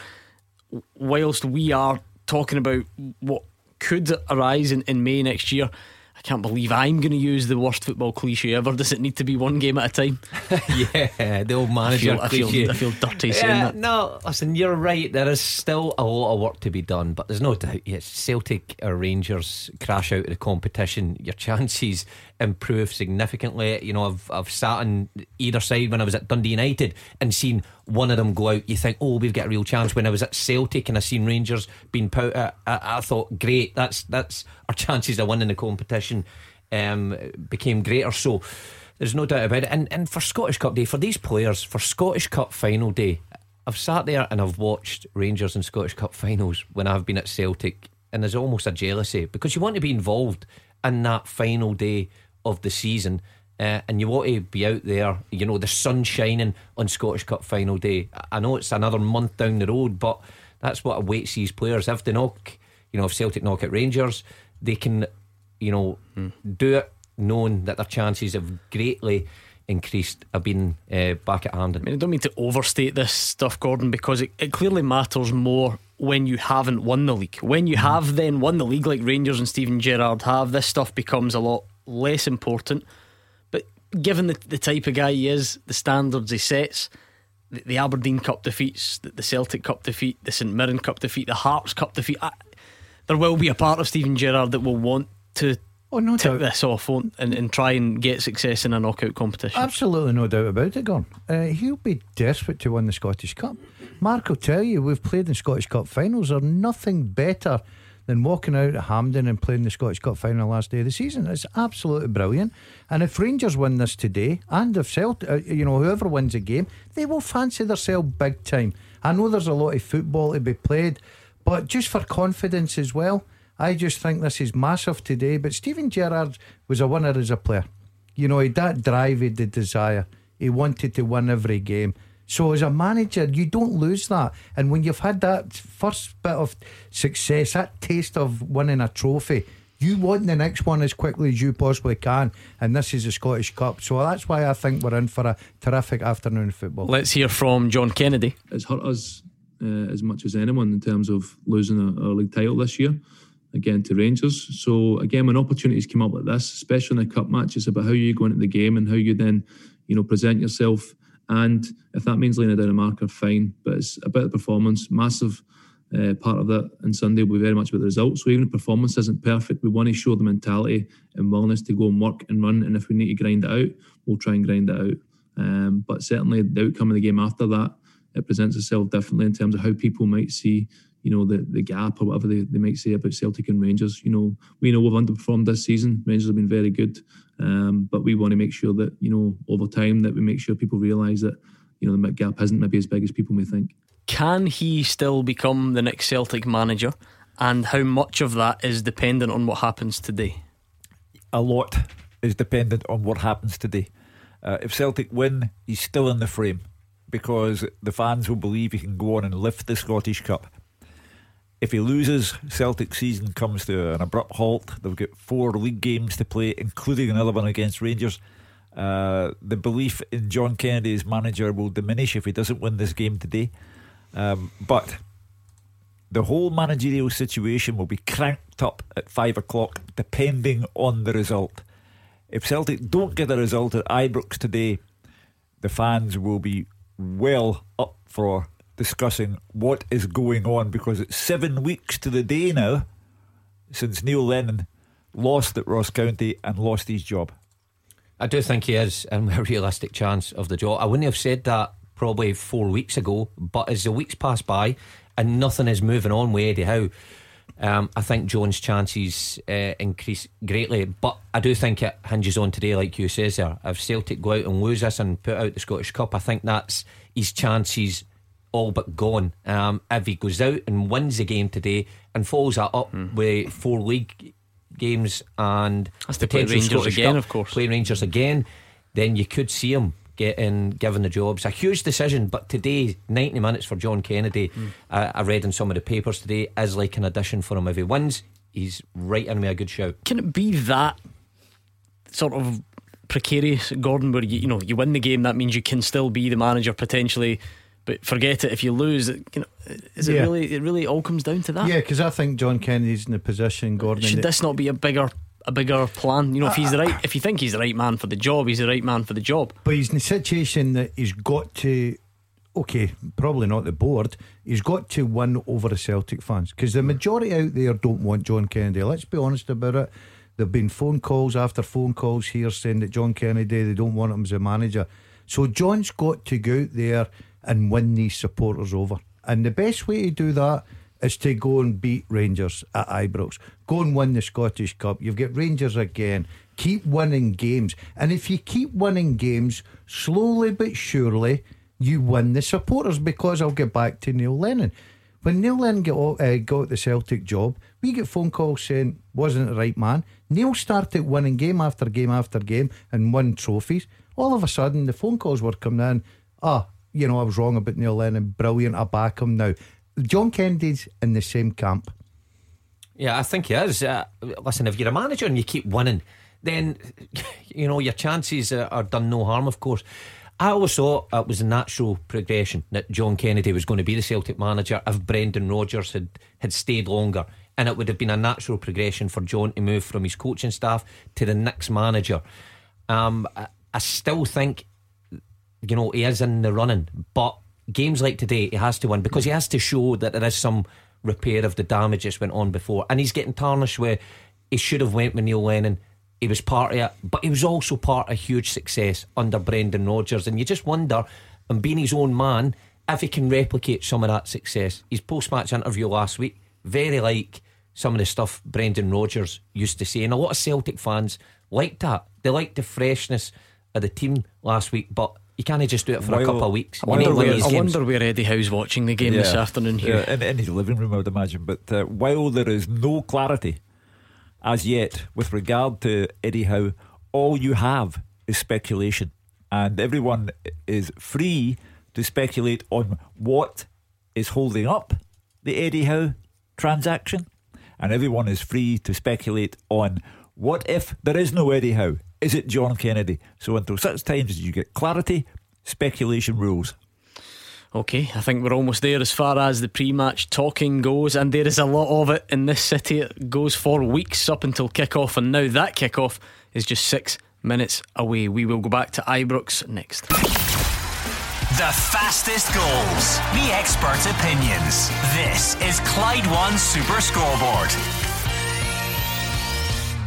whilst we are talking about what could arise in, in May next year, can't believe I'm going to use the worst football cliche ever. Does it need to be one game at a time? yeah, the old manager. feel, I feel, cliche. I feel dirty saying that. no, listen, you're right. There is still a lot of work to be done, but there's no doubt. Yes, Celtic or Rangers crash out of the competition, your chances improve significantly. You know, I've I've sat on either side when I was at Dundee United and seen one of them go out. You think, oh, we've got a real chance. When I was at Celtic and I seen Rangers being put, uh, I, I thought, great, that's that's our chances of winning the competition um, became greater. So. There's no doubt about it. And and for Scottish Cup Day, for these players, for Scottish Cup final day, I've sat there and I've watched Rangers and Scottish Cup finals when I've been at Celtic, and there's almost a jealousy because you want to be involved in that final day of the season. Uh, and you want to be out there, you know, the sun shining on Scottish Cup final day. I- know it's another month down the road, but that's what awaits these players. If they knock, you know, if Celtic knock at Rangers, they can, you know, do it knowing that their chances have greatly increased of being uh, back at I mean, I don't mean to overstate this stuff, Gordon, because it, it clearly matters more when you haven't won the league. When you have then won the league, like Rangers and Steven Gerrard have, this stuff becomes a lot less important. Given the, the type of guy he is, the standards he sets, the, the Aberdeen Cup defeats, the, the Celtic Cup defeat, the St Mirren Cup defeat, the Hearts Cup defeat, I, there will be a part of Steven Gerrard that will want to Oh, no tick doubt. this off won't, and, and try and get success in a knockout competition. Absolutely no doubt about it, Gordon. Uh, he'll be desperate to win the Scottish Cup. Mark will tell you, we've played in Scottish Cup finals. Are nothing better than walking out at Hampden and playing the Scottish Cup final last day of the season. It's absolutely brilliant. And if Rangers win this today, and if Celtic, uh, you know, whoever wins a game, they will fancy themselves big time. I know there's a lot of football to be played, but just for confidence as well. I just think this is massive today. But Steven Gerrard was a winner as a player. You know, he that drive, he the desire. He wanted to win every game. So as a manager, you don't lose that. And when you've had that first bit of success, that taste of winning a trophy, you want the next one as quickly as you possibly can. And this is the Scottish Cup. So that's why I think we're in for a terrific afternoon of football. Let's hear from John Kennedy. it's hurt us uh, as much as anyone in terms of losing a, our league title this year again to Rangers. So again, when opportunities come up like this, especially in a cup match, it's about how you go into the game and how you then, you know, present yourself. And if that means laying down a marker, fine. But it's about the performance. Massive uh, part of that on Sunday will be very much about the results. So even if performance isn't perfect, we want to show the mentality and willingness to go and work and run. And if we need to grind it out, we'll try and grind it out. Um, but certainly the outcome of the game after that, it presents itself differently in terms of how people might see, you know, the, the gap or whatever they, they might say about Celtic and Rangers. You know, we know we've underperformed this season. Rangers have been very good. Um, but we want to make sure that, you know, over time that we make sure people realise that, you know, the gap isn't maybe as big as people may think. Can he still become the next Celtic manager? And how much of that is dependent on what happens today? A lot is dependent on what happens today. Uh, if Celtic win, he's still in the frame because the fans will believe he can go on and lift the Scottish Cup. If he loses, Celtic season comes to an abrupt halt. They've got four league games to play, including another one against Rangers. Uh, the belief in John Kennedy as manager will diminish if he doesn't win this game today. Um, but the whole managerial situation will be cranked up at five o'clock, depending on the result. If Celtic don't get a result at Ibrox today, the fans will be well up for discussing what is going on because it's seven weeks to the day now since Neil Lennon lost at Ross County and lost his job. I do think he is in a realistic chance of the job. I wouldn't have said that probably four weeks ago, but as the weeks pass by and nothing is moving on with Eddie Howe, um, I think Jones' chances uh, increase greatly. But I do think it hinges on today, like you says there. If Celtic go out and lose this and put out the Scottish Cup, I think that's his chances all but gone. Um, if he goes out and wins the game today and follows that up mm. with four league games and play Rangers Scottish again, Cup, of course. Play Rangers again, then you could see him getting given the job. It's a huge decision, but today, 90 minutes for John Kennedy, mm. uh, I read in some of the papers today, is like an addition for him. If he wins, he's right in me a good shout. Can it be that sort of precarious, Gordon, where you, you know you win the game, that means you can still be the manager potentially but forget it if you lose. You know, is it yeah. really? It really all comes down to that. Yeah, because I think John Kennedy's in the position. Gordon, should this not be a bigger a bigger plan. You know, if he's the right, if you think he's the right man for the job, he's the right man for the job. But he's in a situation that he's got to. Okay, probably not the board. He's got to win over the Celtic fans because the majority out there don't want John Kennedy. Let's be honest about it. There've been phone calls after phone calls here saying that John Kennedy they don't want him as a manager. So John's got to go out there and win these supporters over. And the best way to do that is to go and beat Rangers at Ibrox. Go and win the Scottish Cup. You've got Rangers again. Keep winning games. And if you keep winning games, slowly but surely, you win the supporters because I'll get back to Neil Lennon. When Neil Lennon got, uh, got the Celtic job, we get phone calls saying wasn't the right man. Neil started winning game after game after game and won trophies. All of a sudden, the phone calls were coming in. Ah, you know, I was wrong about Neil Lennon. Brilliant. I back him now. John Kennedy's in the same camp. Yeah, I think he is. Uh, listen, if you're a manager and you keep winning, then, you know, your chances are done no harm, of course. I always thought it was a natural progression that John Kennedy was going to be the Celtic manager if Brendan Rodgers had, had stayed longer. And it would have been a natural progression for John to move from his coaching staff to the next manager. Um, I, I still think you know, he is in the running. But games like today, he has to win because he has to show that there is some repair of the damage that's went on before. And he's getting tarnished where he should have went with Neil Lennon. He was part of it, but he was also part of a huge success under Brendan Rodgers. And you just wonder, and being his own man, if he can replicate some of that success. His post match interview last week, very like some of the stuff Brendan Rodgers used to say. And a lot of Celtic fans liked that. They liked the freshness of the team last week, but you can't just do it for while, a couple of weeks. I wonder, where, I wonder where Eddie Howe's watching the game yeah, this afternoon here. Yeah, in, in, his living room, I would imagine. But uh, while there is no clarity as yet with regard to Eddie Howe, all you have is speculation. And everyone is free to speculate on what is holding up the Eddie Howe transaction. And everyone is free to speculate on what if there is no Eddie Howe? Is it John Kennedy? So until such times as you get clarity, speculation rules. Okay, I think we're almost there as far as the pre match talking goes, and there is a lot of it in this city. It goes for weeks up until kick-off, and now that kick-off is just six minutes away. We will go back to Ibrox next. The fastest goals, the expert opinions. This is Clyde One Super Scoreboard.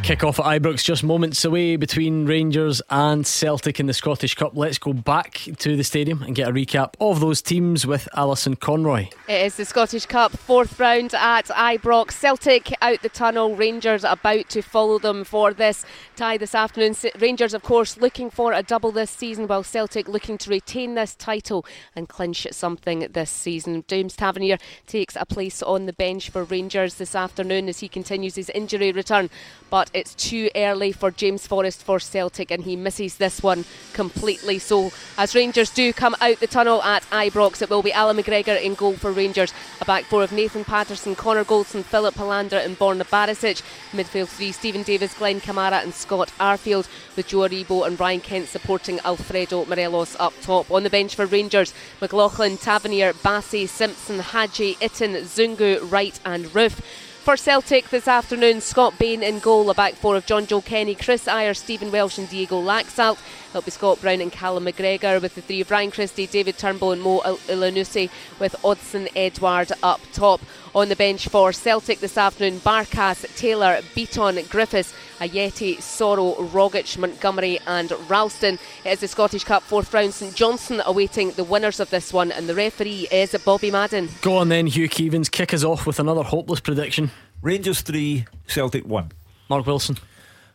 Kick off at Ibrox just moments away between Rangers and Celtic in the Scottish Cup. Let's go back to the stadium and get a recap of those teams with Alison Conroy. It is the Scottish Cup fourth round at Ibrox. Celtic out the tunnel, Rangers about to follow them for this tie this afternoon. Rangers, of course, looking for a double this season, while Celtic looking to retain this title and clinch something this season. James Tavernier takes a place on the bench for Rangers this afternoon as he continues his injury return, but it's too early for James Forrest for Celtic and he misses this one completely. So, as Rangers do come out the tunnel at Ibrox, it will be Allan McGregor in goal for Rangers. A back four of Nathan Patterson, Connor Goldson, Filip Helander, and Borna Barisic. Midfield three Steven Davis, Glenn Kamara, and Scott Arfield, with Joe Aribo and Ryan Kent supporting Alfredo Morelos up top. On the bench for Rangers, McLaughlin, Tavernier, Bassey, Simpson, Hagi, Itten, Zungu, Wright, and Roofe. For Celtic this afternoon, Scott Bain in goal, a back four of Jonjoe Kenny, Kris Ajer, Stephen Welsh, and Diego Laxalt. It'll be Scott Brown and Callum McGregor with the three of Ryan Christie, David Turnbull, and Mo Elyounoussi with Odsonne Edouard up top. On the bench for Celtic this afternoon, Barkas, Taylor, Bitton, Griffiths, Ajeti, Soro, Rogic, Montgomery, and Ralston. It is the Scottish Cup fourth round. St Johnstone awaiting the winners of this one, and the referee is Bobby Madden. Go on then, Hugh Keevins. Kick us off with another hopeless prediction. Rangers 3, Celtic 1. Mark Wilson.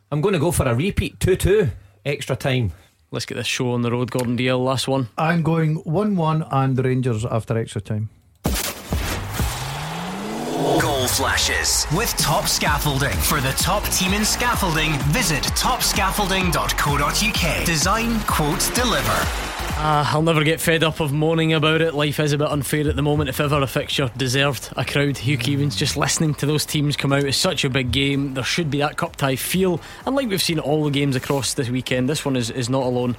I'm going to go for a repeat 2 2, extra time. Let's get this show on the road, Gordon Dalziel. Last one. I'm going 1 1 and the Rangers after extra time. Goal flashes with Top Scaffolding. For the top team in scaffolding, visit topscaffolding.co.uk. Design, quote, deliver. Uh, I'll never get fed up of moaning about it. Life is a bit unfair at the moment. If ever a fixture deserved a crowd, Hugh Keevins just listening to those teams come out is such a big game. There should be that cup tie feel, and like we've seen all the games across this weekend, this one is, is not alone,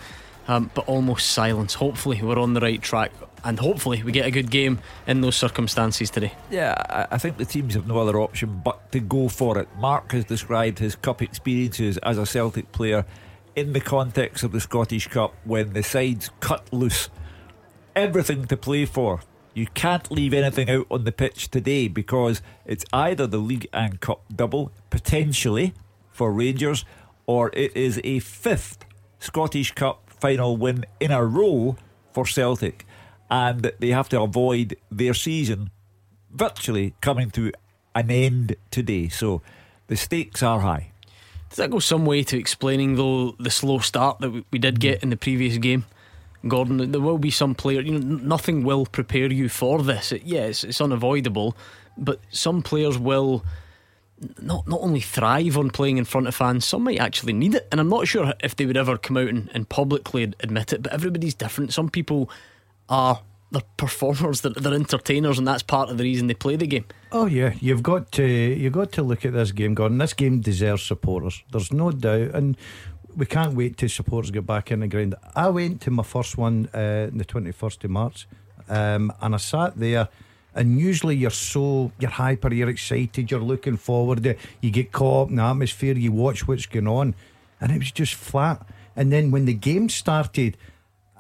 um, but almost silence. Hopefully, we're on the right track, and hopefully, we get a good game in those circumstances today. Yeah, I think the teams have no other option but to go for it. Mark has described his cup experiences as a Celtic player in the context of the Scottish Cup when the sides cut loose. Everything to play for. You can't leave anything out on the pitch today because it's either the league and cup double, potentially, for Rangers, or it is a fifth Scottish Cup final win in a row for Celtic. And they have to avoid their season virtually coming to an end today. So the stakes are high. Does that go some way to explaining though the slow start that we, we did get in the previous game? Gordon, there will be some player. You know, nothing will prepare you for this. It, yes, it's unavoidable, but some players will not not only thrive on playing in front of fans. Some might actually need it, and I'm not sure if they would ever come out and, and publicly admit it. But everybody's different. Some people are they're performers, they're, they're entertainers, and that's part of the reason they play the game. Oh yeah, you've got to you've got to look at this game, Gordon. This game deserves supporters. There's no doubt, and we can't wait till supporters get back in the ground. I went to my first one uh, on the 21st of March, um, and I sat there. And usually you're so you're hyper, you're excited, you're looking forward. You get caught up in the atmosphere, you watch what's going on, and it was just flat. And then when the game started,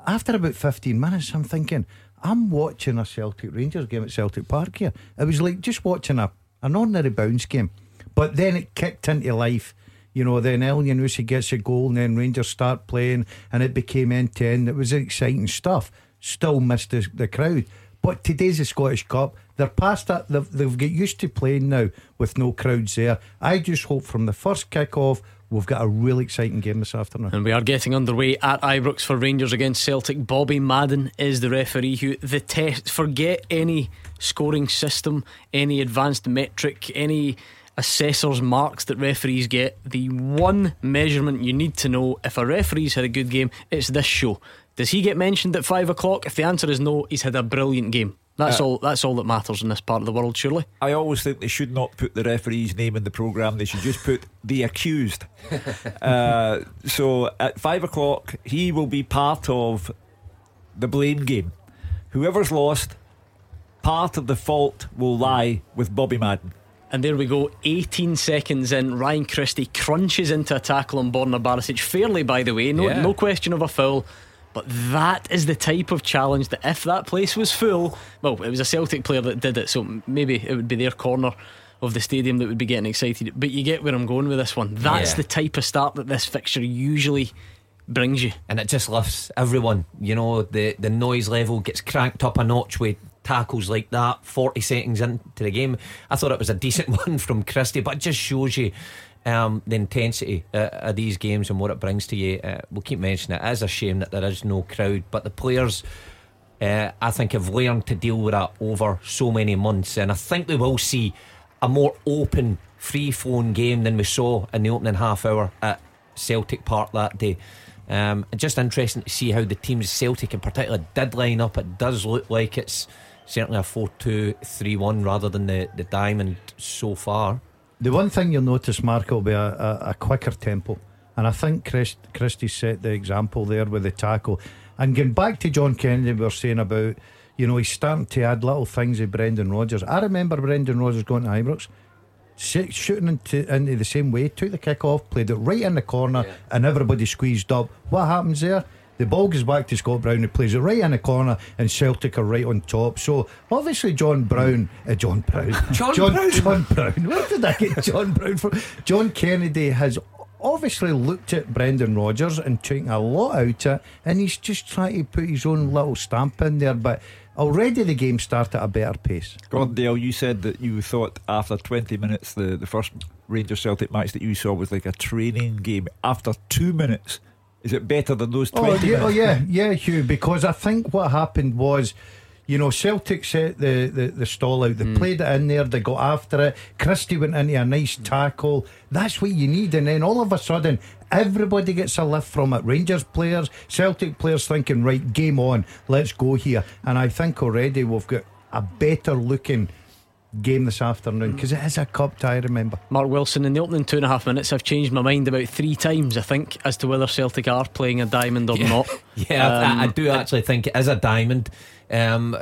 after about 15 minutes, I'm thinking, I'm watching a Celtic Rangers game at Celtic Park here. It was like just watching a an ordinary bounce game. But then it kicked into life. You know, then Elyounoussi gets a goal and then Rangers start playing and it became end to end. It was exciting stuff. Still missed the, the crowd. But today's the Scottish Cup. They're past that. They've, they've got used to playing now with no crowds there. I just hope from the first kick off We've got a really exciting game this afternoon. And we are getting underway at Ibrox for Rangers against Celtic. Bobby Madden is the referee who the test forget any scoring system, any advanced metric, any assessors marks that referees get. The one measurement you need to know if a referee's had a good game, it's this show. Does he get mentioned at five o'clock? If the answer is no, he's had a brilliant game. That's uh, all. That's all that matters in this part of the world, surely. I always think they should not put the referee's name in the program. They should just put the accused. uh, so at five o'clock, he will be part of the blame game. Whoever's lost, part of the fault will lie with Bobby Madden. And there we go, 18 seconds in. Ryan Christie crunches into a tackle on Borna Barisic, fairly, by the way. No, yeah. no question of a foul. But that is the type of challenge that if that place was full, well, it was a Celtic player that did it, so maybe it would be their corner of the stadium that would be getting excited. But you get where I'm going with this one. That's yeah. the type of start that this fixture usually brings you. And it just lifts everyone. You know, the, the noise level gets cranked up a notch with tackles like that 40 seconds into the game. I thought it was a decent one from Christie, but it just shows you um, the intensity uh, of these games and what it brings to you. Uh, we'll keep mentioning it. It is a shame that there is no crowd, but the players. Uh, I think have learned to deal with that over so many months, and I think we will see a more open free flowing game than we saw in the opening half hour at Celtic Park that day. Um, just interesting to see how the teams Celtic in particular did line up. It does look like it's certainly a 4 2 3 1 rather than the, the diamond so far. The one thing you'll notice, Mark, will be a, a, a quicker tempo. And I think Chris, Christie set the example there with the tackle. And going back to John Kennedy, we were saying about, you know, he's starting to add little things of Brendan Rodgers. I remember Brendan Rodgers going to Ibrox, shooting into, into the same way, took the kick off, played it right in the corner, yeah. and everybody squeezed up. What happens there? The ball goes back to Scott Brown, who plays it right in the corner, and Celtic are right on top. So obviously, John Brown, uh, John Brown, John, John, Brown. John Brown. Where did I get John Brown from? John Kennedy has obviously looked at Brendan Rodgers and taken a lot out of it, and he's just trying to put his own little stamp in there. But already the game started at a better pace. Gordon Dale, you said that you thought after 20 minutes, the, the first Rangers Celtic match that you saw was like a training game. After two minutes, is it better than those 20 oh, yeah. Oh, yeah, yeah, Hugh, because I think what happened was you know, Celtic set the, the, the stall out. They mm. played it in there. They got after it. Christie went into a nice tackle. That's what you need. And then all of a sudden, everybody gets a lift from it. Rangers players, Celtic players thinking, right, game on. Let's go here. And I think already we've got a better looking game this afternoon because it is a cup tie, remember. Mark Wilson, in the opening two and a half minutes, I've changed my mind about three times, I think, as to whether Celtic are playing a diamond or yeah. not. yeah, um, I, I, do actually think it is a diamond. Um,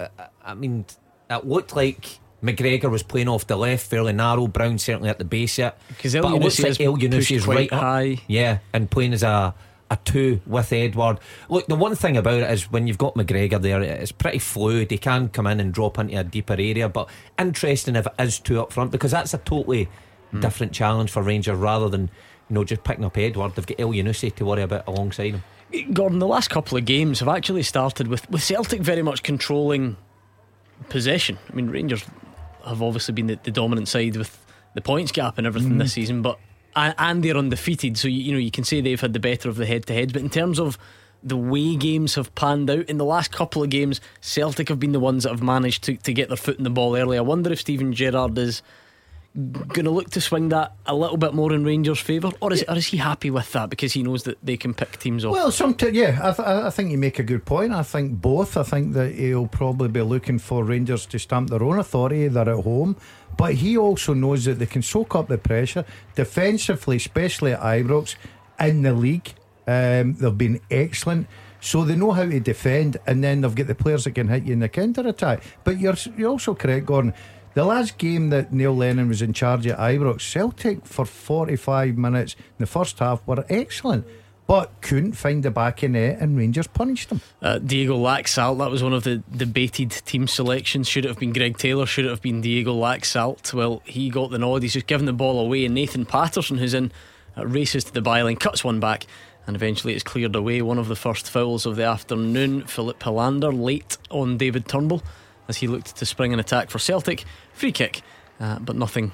I mean, it looked like McGregor was playing off the left, fairly narrow. Brown certainly at the base yet. Because El like is right high. Up, yeah, and playing as a a two with Edouard. Look, the one thing about it is when you've got McGregor there, it's pretty fluid. He can come in and drop into a deeper area, but interesting if it is two up front because that's a totally mm. different challenge for Rangers rather than you know just picking up Edouard. They've got Elyounoussi to worry about alongside him. Gordon, the last couple of games have actually started with, with Celtic very much controlling possession. I mean, Rangers have obviously been the, the dominant side with the points gap and everything mm. this season, but and they're undefeated, so you, you know you can say they've had the better of the head-to-heads. But in terms of the way games have panned out in the last couple of games, Celtic have been the ones that have managed to, to get their foot in the ball early. I wonder if Steven Gerrard is going to look to swing that a little bit more in Rangers' favour, or is, or is he happy with that because he knows that they can pick teams off? Well, sometimes, yeah, I, th- I think you make a good point. I think both. I think that he'll probably be looking for Rangers to stamp their own authority. They're at home. But he also knows that they can soak up the pressure defensively, especially at Ibrox in the league. Um, they've been excellent. So they know how to defend, and then they've got the players that can hit you in the counter attack. But you're, you're also correct, Gordon. The last game that Neil Lennon was in charge at Ibrox, Celtic for 45 minutes in the first half were excellent but couldn't find the back of net and Rangers punished them. Uh, Diego Laxalt, that was one of the debated team selections. Should it have been Greg Taylor? Should it have been Diego Laxalt? Well, he got the nod. He's just given the ball away, and Nathan Patterson, who's in, uh, races to the byline, cuts one back, and eventually it's cleared away. One of the first fouls of the afternoon. Filip Helander late on David Turnbull as he looked to spring an attack for Celtic. Free kick, uh, but nothing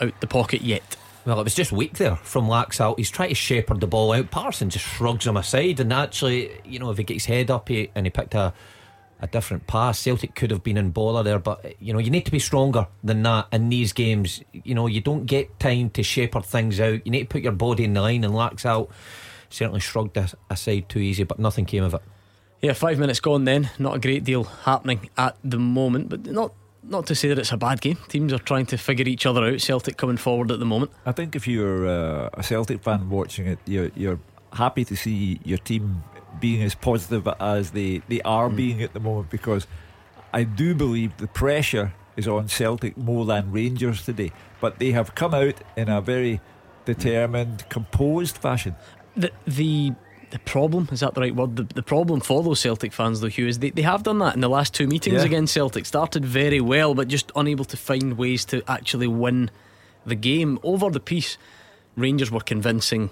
out the pocket yet. Well, it was just weak there from Laxalt. He's trying to shepherd the ball out. Parson just shrugs him aside, and actually, you know, if he gets his head up he, and he picked a a different pass, Celtic could have been in baller there. But you know, you need to be stronger than that in these games. You know, you don't get time to shepherd things out. You need to put your body in the line, and Laxalt certainly shrugged aside too easy, but nothing came of it. Yeah, five minutes gone then. Not a great deal happening at the moment, but not not to say that it's a bad game. Teams are trying to figure each other out. Celtic coming forward at the moment. I think if you're uh, a Celtic fan watching it, you're, you're happy to see your team being as positive as they, they are mm. being at the moment because I do believe the pressure is on Celtic more than Rangers today. But they have come out in a very determined, composed fashion. The the the problem is that the right word? The, the problem for those Celtic fans, though, Hugh, is they, they have done that in the last two meetings yeah. against Celtic. Started very well, but just unable to find ways to actually win the game. Over the piece, Rangers were convincing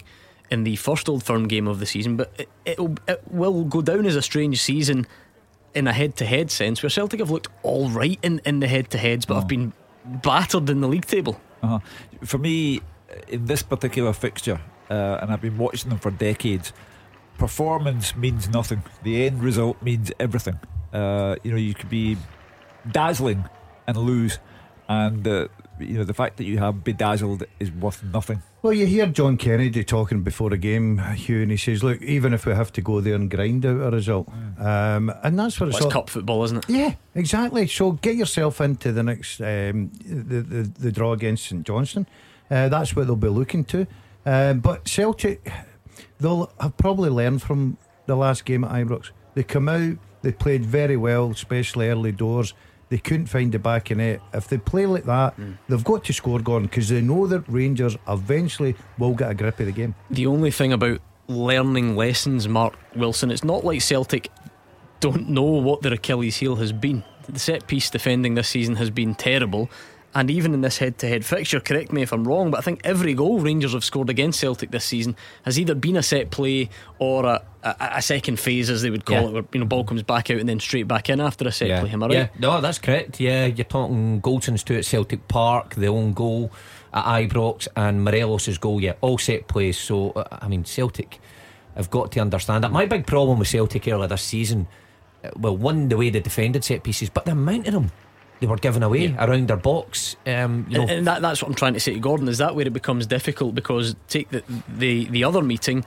in the first Old Firm game of the season, but it, it'll, it will go down as a strange season in a head to head sense, where Celtic have looked all right in, in the head to heads, but oh. have been battered in the league table. Uh-huh. For me, in this particular fixture, uh, and I've been watching them for decades performance means nothing. The end result means everything. Uh, you know, you could be dazzling and lose, and uh, you know the fact that you have bedazzled is worth nothing. Well, you hear John Kennedy talking before a game, Hugh, and he says, "Look, even if we have to go there and grind out a result, um, and that's what it's Well, all it's cup football, isn't it? Yeah, exactly. So get yourself into the next um, the, the the draw against St Johnstone. Uh, that's what they'll be looking to. Um, but Celtic, they'll have probably learned from the last game at Ibrox. They come out, they played very well, especially early doors. They couldn't find the back in it. If they play like that, hmm. they've got to score, Gordon, because they know that Rangers eventually will get a grip of the game. The only thing about learning lessons, Mark Wilson, it's not like Celtic don't know what their Achilles heel has been. The set piece defending this season has been terrible. And even in this head to head fixture, correct me if I'm wrong, but I think every goal Rangers have scored against Celtic this season has either been a set play or a, a, a second phase, as they would call Yeah. it, where you know ball comes back out and then straight back in after a set yeah. play. Am I right? Yeah, no, that's correct. Yeah, you're talking Goldson's two at Celtic Park, the own goal at Ibrox, and Morelos' goal. Yeah, all set plays. So, uh, I mean, Celtic have got to understand that. My big problem with Celtic earlier this season, uh, well, one, the way they defended set pieces, but the amount of them they were given away around their box. Um, you know, And, and that, that's what I'm trying to say to Gordon. Is that where it becomes difficult? Because take the the, the other meeting,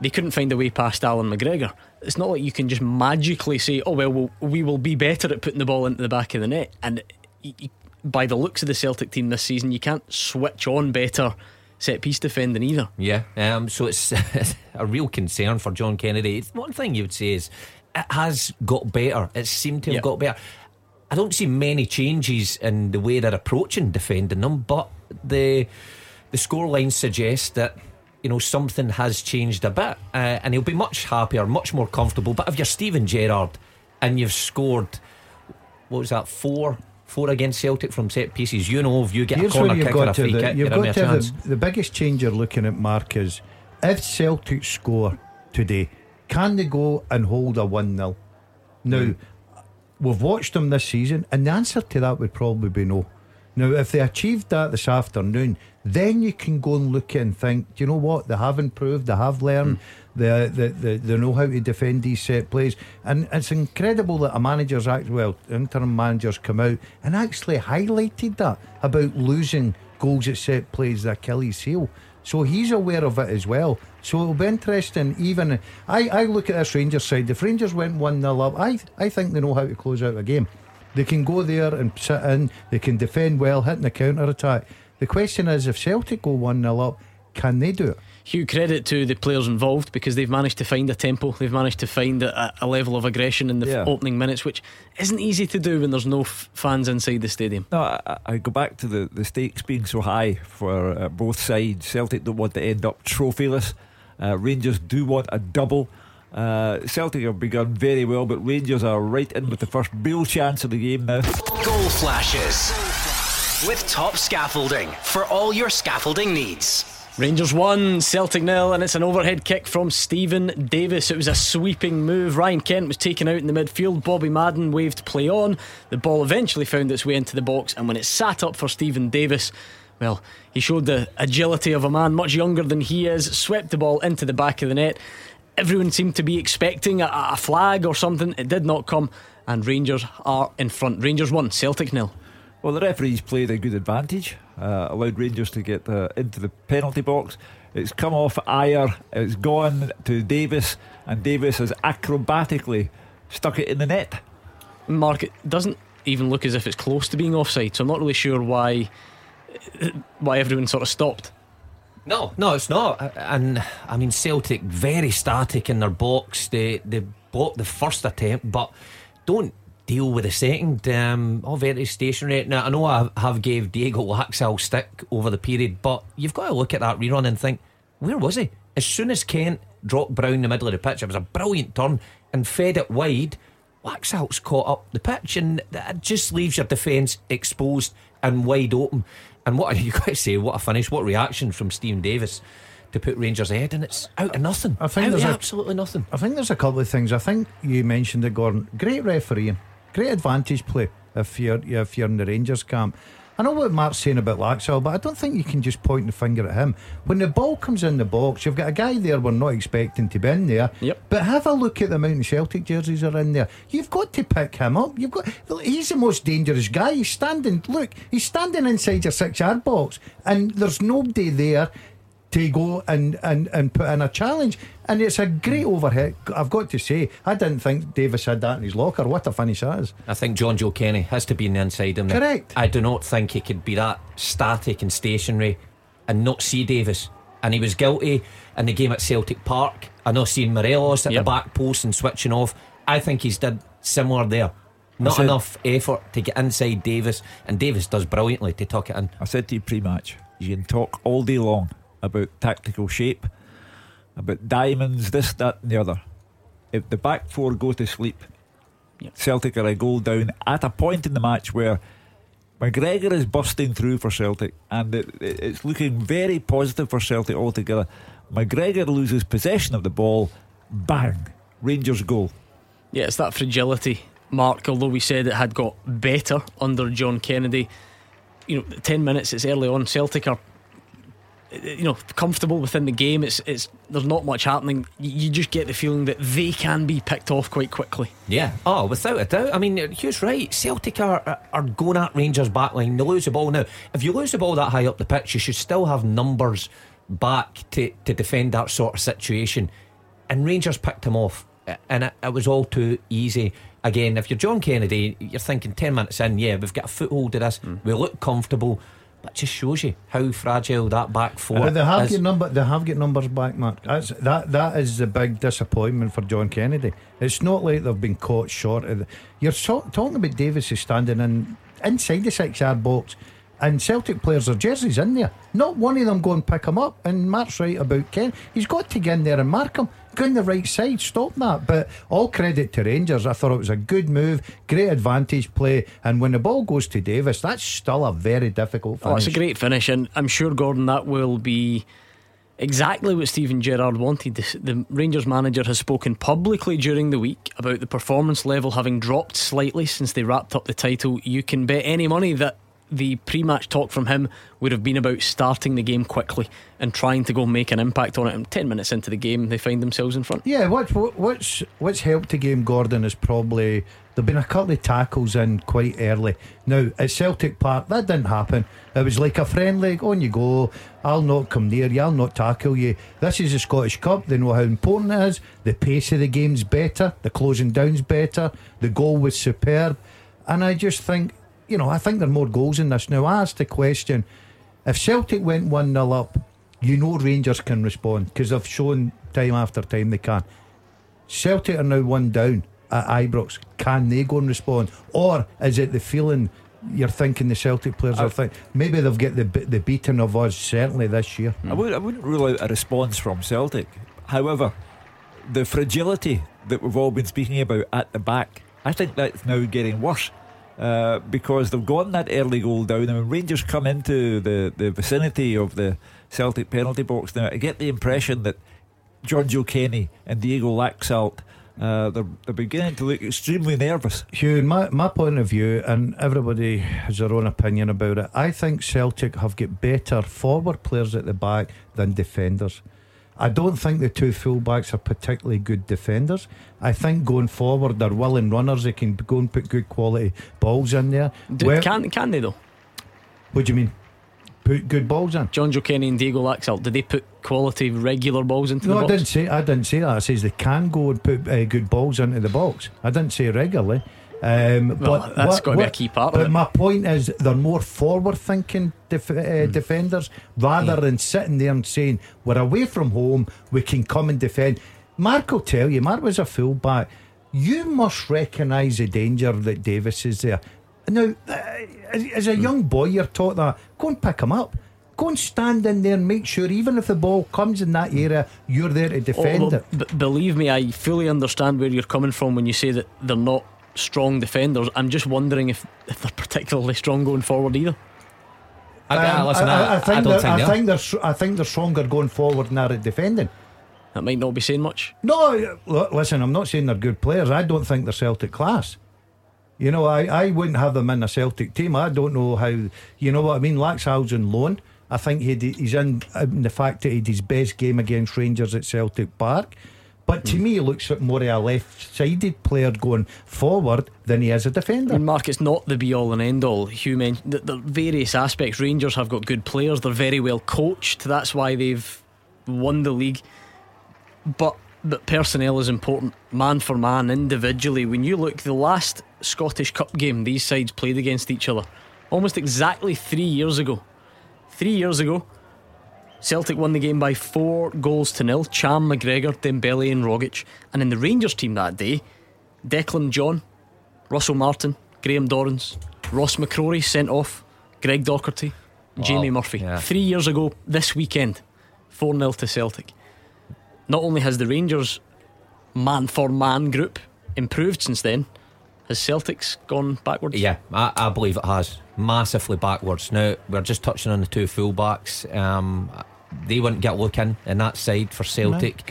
they couldn't find a way past Allan McGregor. It's not like you can just magically say, "Oh well, we'll we will be better at putting the ball into the back of the net." And by the looks of the Celtic team this season, you can't switch on better set piece defending either. Yeah, um, so it's a real concern for John Kennedy. One thing you would say is it has got better. It seemed to have Yeah. got better. I don't see many changes in the way they're approaching defending them, but the the scoreline suggests that you know something has changed a bit, uh, and he'll be much happier, much more comfortable. But if you're Steven Gerrard and you've scored, what was that four? Four against Celtic from set pieces. You know, if you get Here's a corner kick or a free the, kick, you've got a to chance. the, the biggest change you're looking at, Mark, is if Celtic score today, can they go and hold a 1 0? Now, Mm. We've watched them this season, and the answer to that would probably be no. Now, if they achieved that this afternoon, then you can go and look and think, do you know what? They have improved, they have learned, hmm. they, they, they, they know how to defend these set plays. And it's incredible that a manager's act well, interim managers come out and actually highlighted that about losing goals at set plays, the Achilles heel. So he's aware of it as well. So it'll be interesting. Even I, I look at this Rangers side. If Rangers went one 0 up, I I think they know how to close out a game. They can go there and sit in. They can defend well, hitting the counter attack. The question is, if Celtic go one 0 up, can they do it? Huge credit to the players involved because they've managed to find a tempo. They've managed to find a, a level of aggression in the f- opening minutes, which isn't easy to do when there's no f- fans inside the stadium. No, I, I go back to the, the stakes being so high for uh, both sides. Celtic don't want to end up trophyless. Uh, Rangers do want a double. Uh, Celtic have begun very well, but Rangers are right in with the first real chance of the game now. Goal flashes with top scaffolding for all your scaffolding needs. Rangers 1, Celtic nil, and it's an overhead kick from Steven Davis. It was a sweeping move. Ryan Kent was taken out in the midfield. Bobby Madden waved play on. The ball eventually found its way into the box, and when it sat up for Steven Davis, well, he showed the agility of a man much younger than he is, swept the ball into the back of the net. Everyone seemed to be expecting a, a flag or something. It did not come, and Rangers are in front. Rangers 1, Celtic nil. Well, the referees played a good advantage, uh, allowed Rangers to get uh, into the penalty box. It's come off Ajer, it's gone to Davis, and Davis has acrobatically stuck it in the net. Mark, it doesn't even look as if it's close to being offside, so I'm not really sure why why everyone sort of stopped. No, no, it's not. And I mean, Celtic very static in their box. They they blocked the first attempt, but don't deal with the second. Um, all very stationary. Now I know I have gave Diego Laxalt stick over the period, but you've got to look at that rerun and think, where was he? As soon as Kent dropped Brown in the middle of the pitch, it was a brilliant turn and fed it wide. Laxalt's caught up the pitch, and that just leaves your defence exposed and wide open. And what are you going to say? What a finish! What reaction from Steven Davis to put Rangers ahead, and it's out of nothing. I think out there's a- absolutely nothing. I think there's a couple of things. I think you mentioned it, Gordon. Great refereeing, great advantage play if you're if you're in the Rangers camp. I know what Mark's saying about Laxalt, but I don't think you can just point the finger at him. When the ball comes in the box, you've got a guy there we're not expecting to be in there. Yep. But have a look at the amount of Celtic jerseys are in there. You've got to pick him up. You've got. He's the most dangerous guy. He's standing. Look, he's standing inside your six-yard box, and there's nobody there to go and, and, and put in a challenge. And it's a great overhead. I've got to say, I didn't think Davis had that in his locker. What a finish that is. I think John Joe Kenny has to be in the inside him. there. Correct. I do not think he could be that static and stationary and not see Davis. And he was guilty in the game at Celtic Park. I know seeing Morelos at Yep. the back post and switching off. I think he's did similar there. Not said- enough effort to get inside Davis, and Davis does brilliantly to tuck it in. I said to you pre-match, you can talk all day long about tactical shape, about diamonds, this, that, and the other. If the back four go to sleep, Yep. Celtic are a goal down at a point in the match where McGregor is busting through for Celtic, and it, it- it's looking very positive for Celtic altogether. McGregor loses possession of the ball, bang, Rangers goal. Yeah, it's that fragility, Mark. Although we said it had got better under John Kennedy, you know, ten minutes. It's early on. Celtic are, you know, comfortable within the game. It's it's there's not much happening. You just get the feeling that they can be picked off quite quickly. Yeah. Oh, without a doubt. I mean, Hugh's right. Celtic are, are- going at Rangers backline. They lose the ball now. If you lose the ball that high up the pitch, you should still have numbers back to, to defend that sort of situation. And Rangers picked him off, and it, it was all too easy. Again, if you're John Kennedy, you're thinking 10 minutes in, yeah, we've got a foothold of this. Mm. We look comfortable. It just shows you how fragile that back four But they have is. got number. They have got numbers back, Mark. That's that. That is the big disappointment for John Kennedy. It's not like they've been caught short of. The, you're so, talking about Davis is standing in inside the six-yard box, and Celtic players are jerseys in there. Not one of them go and pick him up. And Mark's right about Ken. He's got to get in there and mark him. Go on the right side, stop that. But all credit to Rangers. I thought it was a good move, great advantage play. And when the ball goes to Davis, that's still a very difficult finish. Oh, it's a great finish, and I'm sure Gordon that will be exactly what Steven Gerrard wanted. The Rangers manager has spoken publicly during the week about the performance level having dropped slightly since they wrapped up the title. You can bet any money that the pre-match talk from him would have been about starting the game quickly and trying to go make an impact on it. And ten minutes into the game, they find themselves in front. Yeah, what's what's what's helped the game, Gordon, is probably there've been a couple of tackles in quite early. Now at Celtic Park, that didn't happen. It was like a friendly. On you go. I'll not come near you. I'll not tackle you. This is the Scottish Cup. They know how important it is. The pace of the game's better. The closing down's better. The goal was superb, and I just think, you know, I think there are more goals in this now. I asked the question: if Celtic went one 0 up, you know Rangers can respond because they've shown time after time they can. Celtic are now one down at Ibrox. Can they go and respond, or is it the feeling you're thinking the Celtic players are thinking maybe they've got the the beating of us certainly this year? I, would, I wouldn't rule out a response from Celtic. However, the fragility that we've all been speaking about at the back, I think that's now getting worse. Uh, because they've gotten that early goal down, and when Rangers come into the, the vicinity of the Celtic penalty box now, I get the impression that Joe Kenny and Diego Laxalt uh, they're, they're beginning to look extremely nervous. Hugh, my, my point of view, and everybody has their own opinion about it, I think Celtic have got better forward players at the back than defenders. I don't think the two fullbacks are particularly good defenders. I think going forward, they're willing runners. They can go and put good quality balls in there. Do, Well- can can they though? what do you mean? Put good balls in? Jonjoe Kenny and Diego Laxalt, did they put quality regular balls into No, the I box? didn't say. I didn't say that. I says they can go and put uh, good balls into the box. I didn't say regularly. Um, Well, but that's what- gotta be a key part But it. my point is, they're more forward-thinking def- uh, defenders rather than sitting there and saying, "We're away from home. We can come and defend." Mark will tell you. Mark was a fullback. You must recognise the danger that Davis is there. Now, uh, as, a young boy, you're taught that. Go and pick him up. Go and stand in there and make sure, even if the ball comes in that area, you're there to defend Although, it. b- believe me, I fully understand where you're coming from when you say that they're not strong defenders. I'm just wondering if, if they're particularly strong going forward either. I, I, Um, listen, I, I, I think don't they're, think I think they're s- I think they're stronger going forward than they're at defending. That might not be saying much. No, listen, I'm not saying they're good players. I don't think they're Celtic class. You know, I, I wouldn't have them in a Celtic team. I don't know how. You know what I mean? Laxalt's on loan. I think he's in, in the fact that he did his best game against Rangers at Celtic Park. But to mm. me, he looks like more of a left sided player going forward than he is a defender. And Mark, it's not the be all and end all. Hugh mentioned the, the various aspects. Rangers have got good players, they're very well coached. That's why they've won the league. But but personnel is important, man for man, individually. When you look, the last Scottish Cup game these sides played against each other, almost exactly three years ago. Three years ago, Celtic won the game by four goals to nil. Cham, McGregor, Dembele, and Rogic. And in the Rangers team that day, Declan John, Russell Martin, Graham Dorans, Ross McCrorie sent off, Greg Docherty, wow. Jamie Murphy. Yeah. Three years ago this weekend, 4 0 to Celtic. Not only has the Rangers man for man group improved since then, has Celtic's gone backwards? Yeah, I, I, believe it has. Massively backwards. Now, we're just touching on the two fullbacks. Um, they wouldn't get a look in in that side for Celtic. No,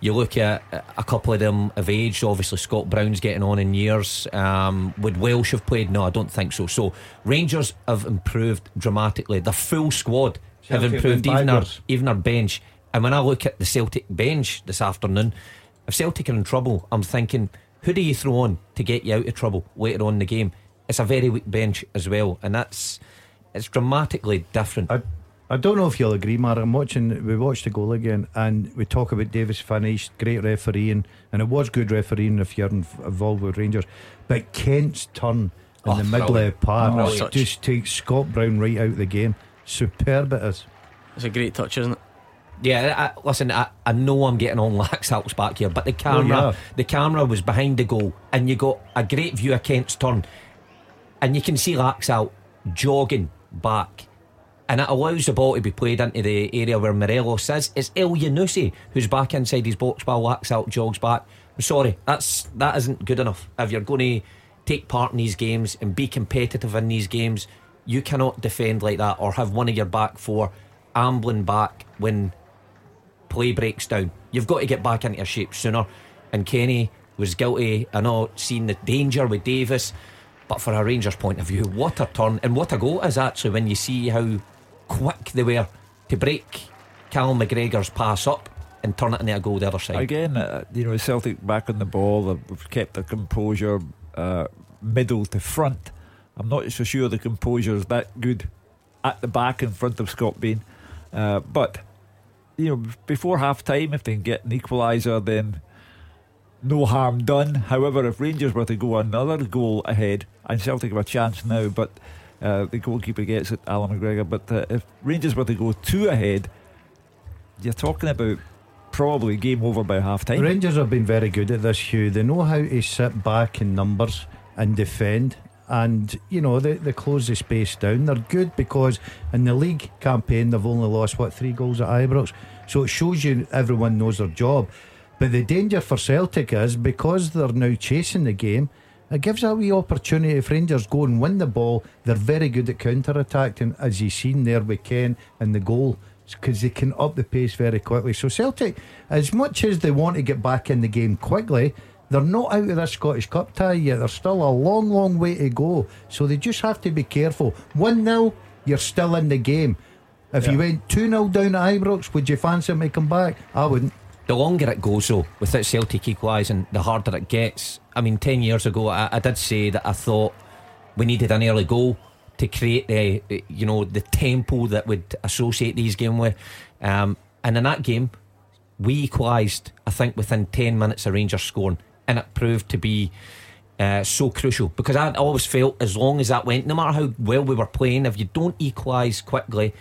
you look at a couple of them of age. Obviously, Scott Brown's getting on in years. Um, would Welsh have played? No, I don't think so. So Rangers have improved dramatically. The full squad Celtic have improved, even our, even our bench. And when I look at the Celtic bench this afternoon, if Celtic are in trouble, I'm thinking who do you throw on to get you out of trouble later on in the game? It's a very weak bench as well, and that's it's dramatically different. I, I don't know if you'll agree, Mark. I'm watching. We watched the goal again, and we talk about Davis finished, great refereeing, and it was good refereeing if you're involved with Rangers. But Kent's turn in oh, the middle of the park oh, just takes Scott Brown right out of the game. Superb it is. It's a great touch, isn't it? Yeah, I, listen, I, I know I'm getting on Laxalt's back here, but the camera, oh, yeah. the camera was behind the goal, and you got a great view of Kent's turn, and you can see Laxalt jogging back, and it allows the ball to be played into the area where Morelos is. It's Elyounoussi who's back inside his box while Laxalt jogs back. I'm sorry, that's that isn't good enough. If you're going to take part in these games and be competitive in these games, you cannot defend like that or have one of your back four ambling back when play breaks down. You've got to get back into your shape sooner. And Kenny was guilty. I know, seeing the danger with Davis. But for a Rangers point of view, what a turn and what a goal is actually when you see how quick they were to break Callum McGregor's pass up and turn it into a goal the other side. Again, uh, you know, Celtic back on the ball, they've kept their composure uh, middle to front. I'm not so sure the composure is that good at the back in front of Scott Bain. Uh, but you know, before half time, if they can get an equaliser, then no harm done. However, if Rangers were to go another goal ahead, and Celtic have a chance now, but uh, the goalkeeper gets it, Allan McGregor. But uh, if Rangers were to go two ahead, you're talking about probably game over by half time. Rangers have been very good at this, Hugh. They know how to sit back in numbers and defend and you know they, they close the space down. They're good because in the league campaign they've only lost what three goals at Ibrox, so it shows you everyone knows their job. But the danger for Celtic is because they're now chasing the game. It gives a wee opportunity if Rangers go and win the ball. They're very good at counter attacking, as you've seen there with Ken and the goal, because they can up the pace very quickly. So Celtic, as much as they want to get back in the game quickly, they're not out of the Scottish Cup tie yet. There's still a long, long way to go. So they just have to be careful. 1 0, you're still in the game. If yeah. you went 2 0 down at Ibrox, would you fancy to come back? I wouldn't. The longer it goes, though, without Celtic equalising, the harder it gets. I mean, 10 years ago, I, I did say that I thought we needed an early goal to create the, you know, the tempo that would associate these games with. Um, and in that game, we equalised, I think, within 10 minutes of Rangers scoring and it proved to be uh, so crucial because I always felt as long as that went, no matter how well we were playing, if you don't equalise quickly,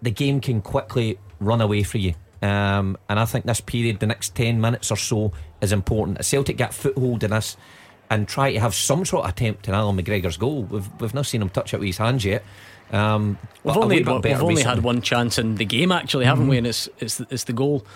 the game can quickly run away from you. Um, and I think this period, the next 10 minutes or so, is important. A Celtic get foothold in this and try to have some sort of attempt at Allan McGregor's goal. We've, we've not seen him touch it with his hands yet. Um, we've only, we've only had one chance in the game, actually, haven't mm-hmm. we? And it's, it's, it's the goal.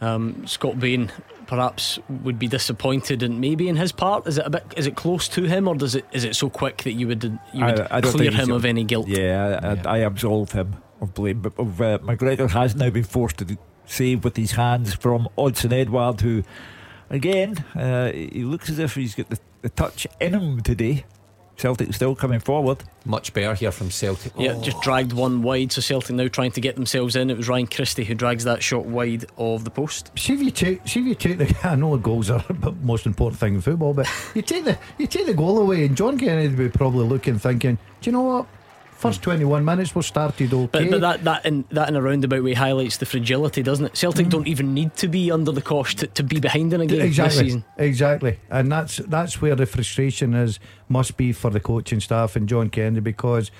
Um, Scott Bain perhaps would be disappointed and maybe in his part is it a bit is it close to him or does it is it so quick that you would you would I, I clear him of any guilt yeah I, yeah. I, absolve him of blame but of, uh, McGregor has now been forced to save with his hands from Odsonne Edouard who again uh, he looks as if he's got the the touch in him today. Celtic still coming forward. Much better here from Celtic. Yeah, oh. just dragged one wide. So Celtic now trying to get themselves in. It was Ryan Christie who drags that shot wide of the post. See if you take, see if you take the. I know goals are the most important thing in football, but you take the you take the goal away, and John Kennedy would be probably looking, thinking, do you know what? First 21 minutes was started okay. But, but that, that, in, that in a roundabout way highlights the fragility, doesn't it? Celtic mm. don't even need to be under the cosh to, to be behind in a game exactly, this season. Exactly. And that's that's where the frustration is must be for the coaching staff and John Kennedy because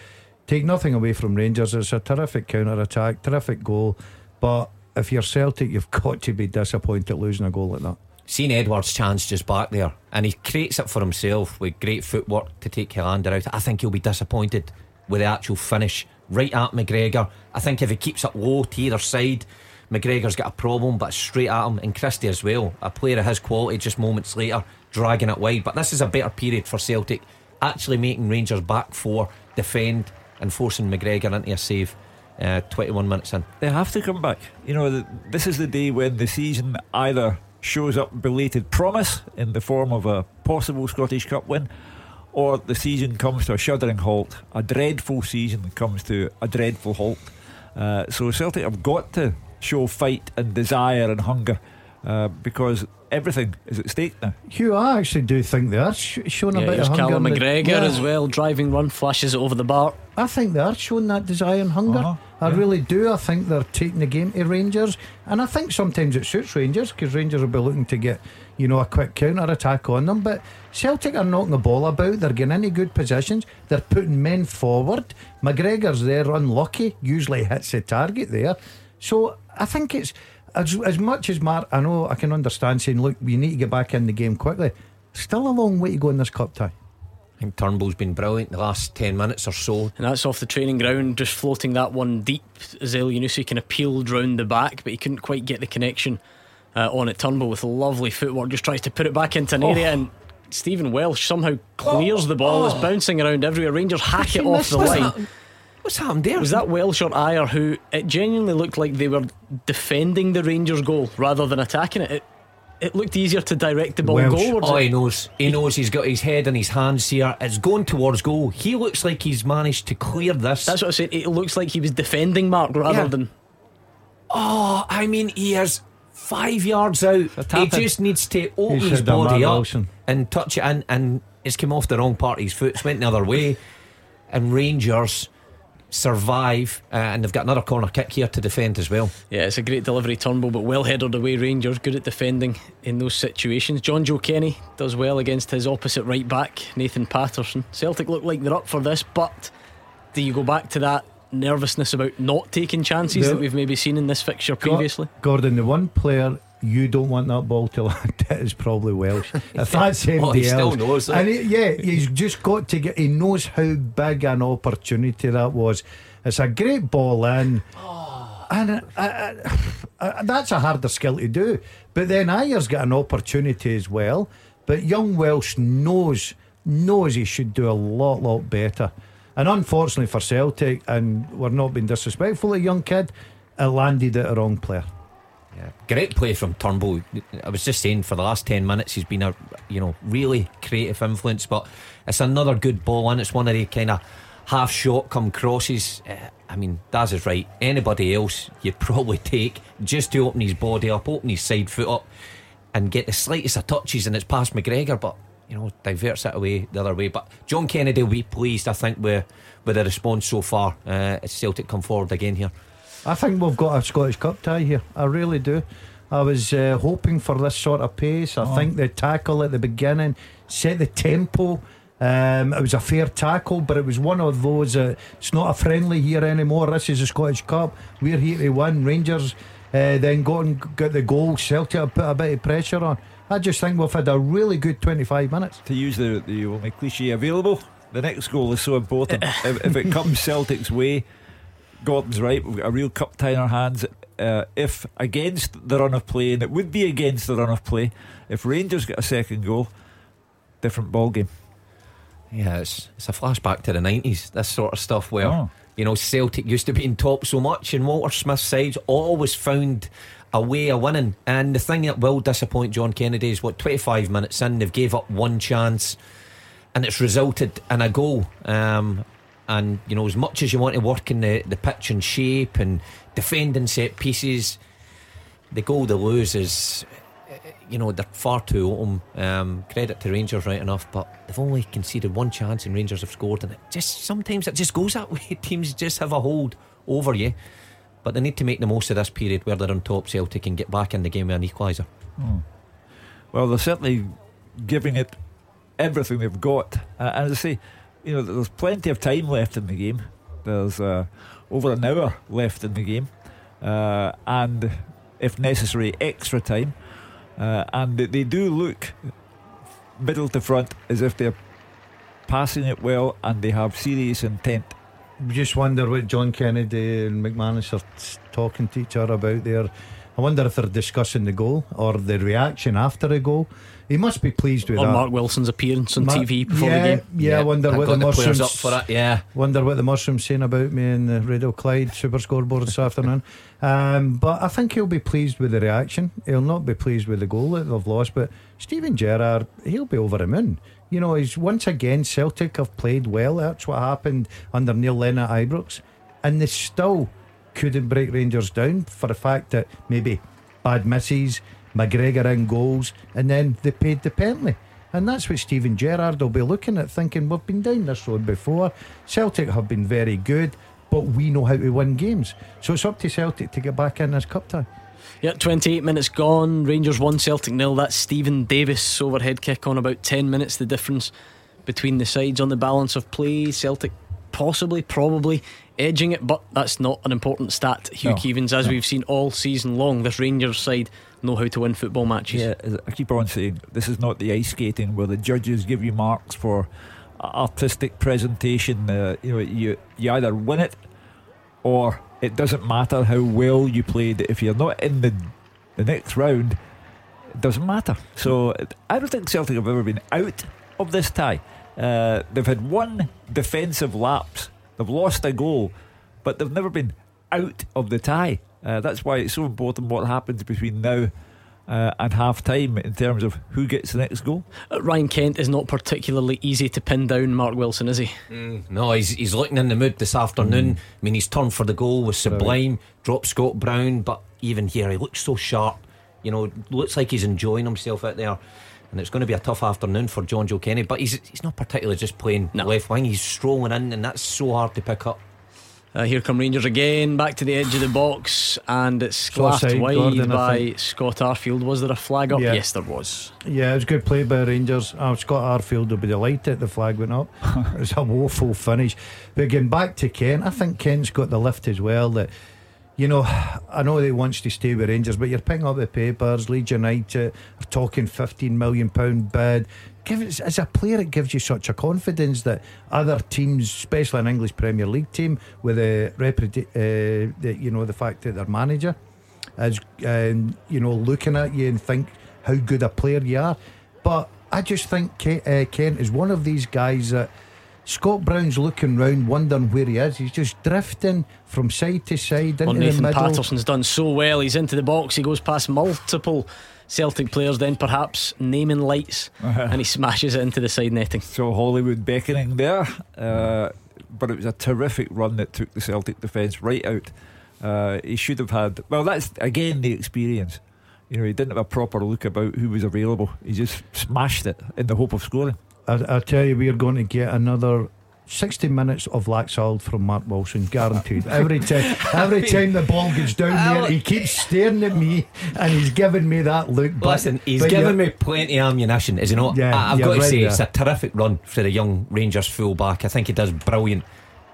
take nothing away from Rangers. It's a terrific counter attack, terrific goal. But if you're Celtic, you've got to be disappointed losing a goal like that. Seen Edouard's chance just back there, and he creates it for himself with great footwork to take Helander out. I think he'll be disappointed with the actual finish right at McGregor. I think if he keeps it low to either side, McGregor's got a problem, but straight at him, and Christie as well. A player of his quality just moments later dragging it wide. But this is a better period for Celtic, actually making Rangers back four, defend, and forcing McGregor into a save. Uh, 21 minutes in. They have to come back. You know, this is the day when the season either shows up belated promise in the form of a possible Scottish Cup win or the season comes to a shuddering halt. A dreadful season comes to a dreadful halt. Uh, so Celtic have got to show fight and desire and hunger uh, because everything is at stake now. Hugh, I actually do think they are sh- showing yeah, a bit of hunger. Callum McGregor the, yeah. as well, driving run, flashes it over the bar. I think they are showing that desire and hunger. Uh-huh, I yeah. really do. I think they're taking the game to Rangers, and I think sometimes it suits Rangers because Rangers will be looking to get you know a quick counter attack on them. But Celtic are knocking the ball about. They're getting into good positions. They're putting men forward. McGregor's there, unlucky. Usually hits the target there. So I think it's as, as much as Mark, I know I can understand saying, look, we need to get back in the game quickly. Still a long way to go in this cup tie. I think Turnbull's been brilliant the last 10 minutes or so. And that's off the training ground, just floating that one deep as Elyounoussi kind of peeled round the back, but he couldn't quite get the connection uh, on it. Turnbull with lovely footwork just tries to put it back into an oh. area and Stephen Welsh somehow clears oh. the ball, oh. is bouncing around everywhere. Rangers hack it off the line. What's happened there? Was that Welsh or Ajer who it genuinely looked like they were defending the Rangers goal rather than attacking it? It, it looked easier to direct the ball Welsh. goalwards. Oh, he knows. He knows he's got his head in his hands here. It's going towards goal. He looks like he's managed to clear this. That's what I said. It looks like he was defending Mark rather yeah. than. Oh, I mean, he is five yards out. He just needs to open his body up and touch it in, and it's come off the wrong part of his foot. It's went the other way. And Rangers survive, uh, and they've got another corner kick here to defend as well. Yeah, it's a great delivery, Turnbull, but well headed away. Rangers good at defending in those situations. Jonjoe Kenny does well against his opposite right back, Nathan Patterson. Celtic look like they're up for this, but do you go back to that? Nervousness about not taking chances the, that we've maybe seen in this fixture previously. Gordon, the one player you don't want that ball to land. It is probably Welsh. If that's MDL, oh, he still knows And he, yeah, he's just got to get. He knows how big an opportunity that was. It's a great ball in. Oh. And uh, uh, uh, that's a harder skill to do. But then Ajer's got an opportunity as well. But young Welsh knows knows he should do a lot, lot better. And unfortunately for Celtic, and we're not being disrespectful, a young kid, it landed at a wrong player. Great play from Turnbull. I was just saying for the last ten minutes he's been a you know really creative influence, but it's another good ball and it's one of the kind of half shot come crosses. Uh, I mean, Daz is right. Anybody else you'd probably take just to open his body up, open his side foot up, and get the slightest of touches, and it's past McGregor, but you know diverts it away the other way. But John Kennedy will be pleased, I think, with with the response so far. Uh, Celtic come forward again here. I think we've got a Scottish Cup tie here. I really do. I was uh, hoping for this sort of pace. I oh. think the tackle at the beginning set the tempo. Um, it was a fair tackle, but it was one of those. Uh, it's not a friendly here anymore. This is a Scottish Cup. We're here to win. Rangers uh, then got and got the goal. Celtic put a bit of pressure on. I just think we've had a really good 25 minutes. To use the the only cliche available, the next goal is so important. if, if it comes Celtic's way, Gordon's right. We've got a real cup tie in our hands. Uh, if against the run of play, and it would be against the run of play, if Rangers get a second goal, different ball game. Yeah, it's it's a flashback to the nineties. This sort of stuff where oh. you know Celtic used to be in top so much, and Walter Smith's sides always found a way of winning. And the thing that will disappoint John Kennedy is what 25 minutes in, they've gave up one chance and it's resulted in a goal. Um, and you know, as much as you want to work in the, the pitch and shape and defending set pieces, the goal they lose is, you know, they're far too open. Um, credit to Rangers, right enough, but they've only conceded one chance and Rangers have scored, and it just sometimes it just goes that way. Teams just have a hold over you, but they need to make the most of this period where they're on top. Celtic and get back in the game with an equaliser. Hmm. Well, they're certainly giving it everything they've got, uh, and as I say, you know, there's plenty of time left in the game. There's uh, over an hour left in the game, uh, and if necessary, extra time. Uh, and they do look middle to front as if they're passing it well and they have serious intent. Just wonder what John Kennedy and McManus are talking to each other about there. I wonder if they're discussing the goal or the reaction after a goal. He must be pleased with or that. Mark Wilson's appearance on Mar- TV before yeah, the game. Yeah, I wonder I what got the the players mushrooms up for it. Yeah, Wonder what the mushroom's saying about me in the Radio Clyde Super Scoreboard this afternoon. Um, but I think he'll be pleased with the reaction. He'll not be pleased with the goal that they've lost. But Steven Gerrard, he'll be over the moon. You know, he's once again Celtic have played well. That's what happened under Neil Lennon at Ibrox, and they still couldn't break Rangers down for the fact that maybe bad misses, McGregor in goals, and then they paid the penalty. And that's what Steven Gerrard will be looking at, thinking we've been down this road before. Celtic have been very good, but we know how to win games. So it's up to Celtic to get back in this cup tie. Yeah, 28 minutes gone. Rangers 1, Celtic nil. That's Steven Davis overhead kick on about 10 minutes. The difference between the sides on the balance of play. Celtic possibly, probably edging it, but that's not an important stat. Hugh No, as no. we've seen all season long, this Rangers side know how to win football matches. Yeah, I keep on saying this is not the ice skating where the judges give you marks for artistic presentation. Uh, you know, you you either win it or it doesn't matter how well you played. If you're not in the the next round, it doesn't matter. So I don't think Celtic have ever been out of this tie. Uh, they've had one defensive lapse. They've lost a goal, but they've never been out of the tie. Uh, that's why it's so important what happens between now uh, and half time in terms of who gets the next goal. Uh, Ryan Kent is not particularly easy to pin down, Mark Wilson, is he? No, he's he's looking in the mood this afternoon. I mean, his turn for the goal was sublime. Dropped Scott Brown, but even here he looks so sharp. You know, looks like he's enjoying himself out there. And it's going to be a tough afternoon for Jonjoe Kenny, but he's he's not particularly just playing left wing. He's strolling in, and that's so hard to pick up. Uh, here come Rangers again, back to the edge of the box, and it's So clapped offside, wide Gordon, by. Scott Arfield. Was there a flag up? Yeah. Yes, there was. Yeah, it was good play by Rangers. Oh, Scott Arfield will be delighted that the flag went up. it was a woeful finish. But getting back to Kent, I think Kent's got the lift as well. That you know, I know that he wants to stay with Rangers, but you're picking up the papers. Leeds United are talking fifteen million pound bid. Give it, as a player, it gives you such a confidence that other teams, especially an English Premier League team, with a reputa- uh, the, you know the fact that their manager is, um, you know, looking at you and think how good a player you are. But I just think Ke- uh, Kent is one of these guys that Scott Brown's looking round, wondering where he is. He's just drifting from side to side into Well, the Nathan middle. Patterson's done so well. He's into the box. He goes past multiple Celtic players, then perhaps naming lights, and he smashes it into the side netting. So Hollywood beckoning there, uh, but it was a terrific run that took the Celtic defence right out. Uh, he should have had. Well, that's again the experience. You know, he didn't have a proper look about who was available. He just smashed it in the hope of scoring. I, I tell you, we are going to get another. 60 minutes of Laxalt from Mark Wilson, guaranteed. Every time, every time the ball gets down there, he keeps staring at me and he's giving me that look. But, Listen, he's but given me plenty of ammunition, is he not? Yeah, I, have got to right say, it's a terrific run for the young Rangers fullback. I think he does brilliant.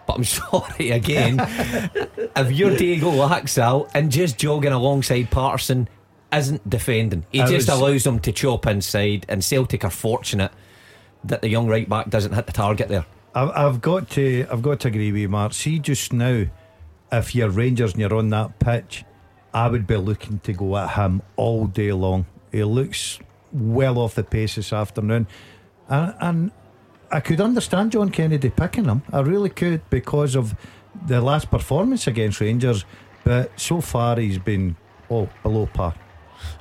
But I'm sorry again, if you're Diego Laxalt and just jogging alongside Patterson isn't defending, he I just was- allows them to chop inside, and Celtic are fortunate that the young right back doesn't hit the target there. I've, I've got to I've got to agree with you, Mark. See just now, if you're Rangers and you're on that pitch, I would be looking to go at him all day long. He looks well off the pace this afternoon, and, and I could understand John Kennedy picking him. I really could because of the last performance against Rangers. But so far he's been Oh, below par.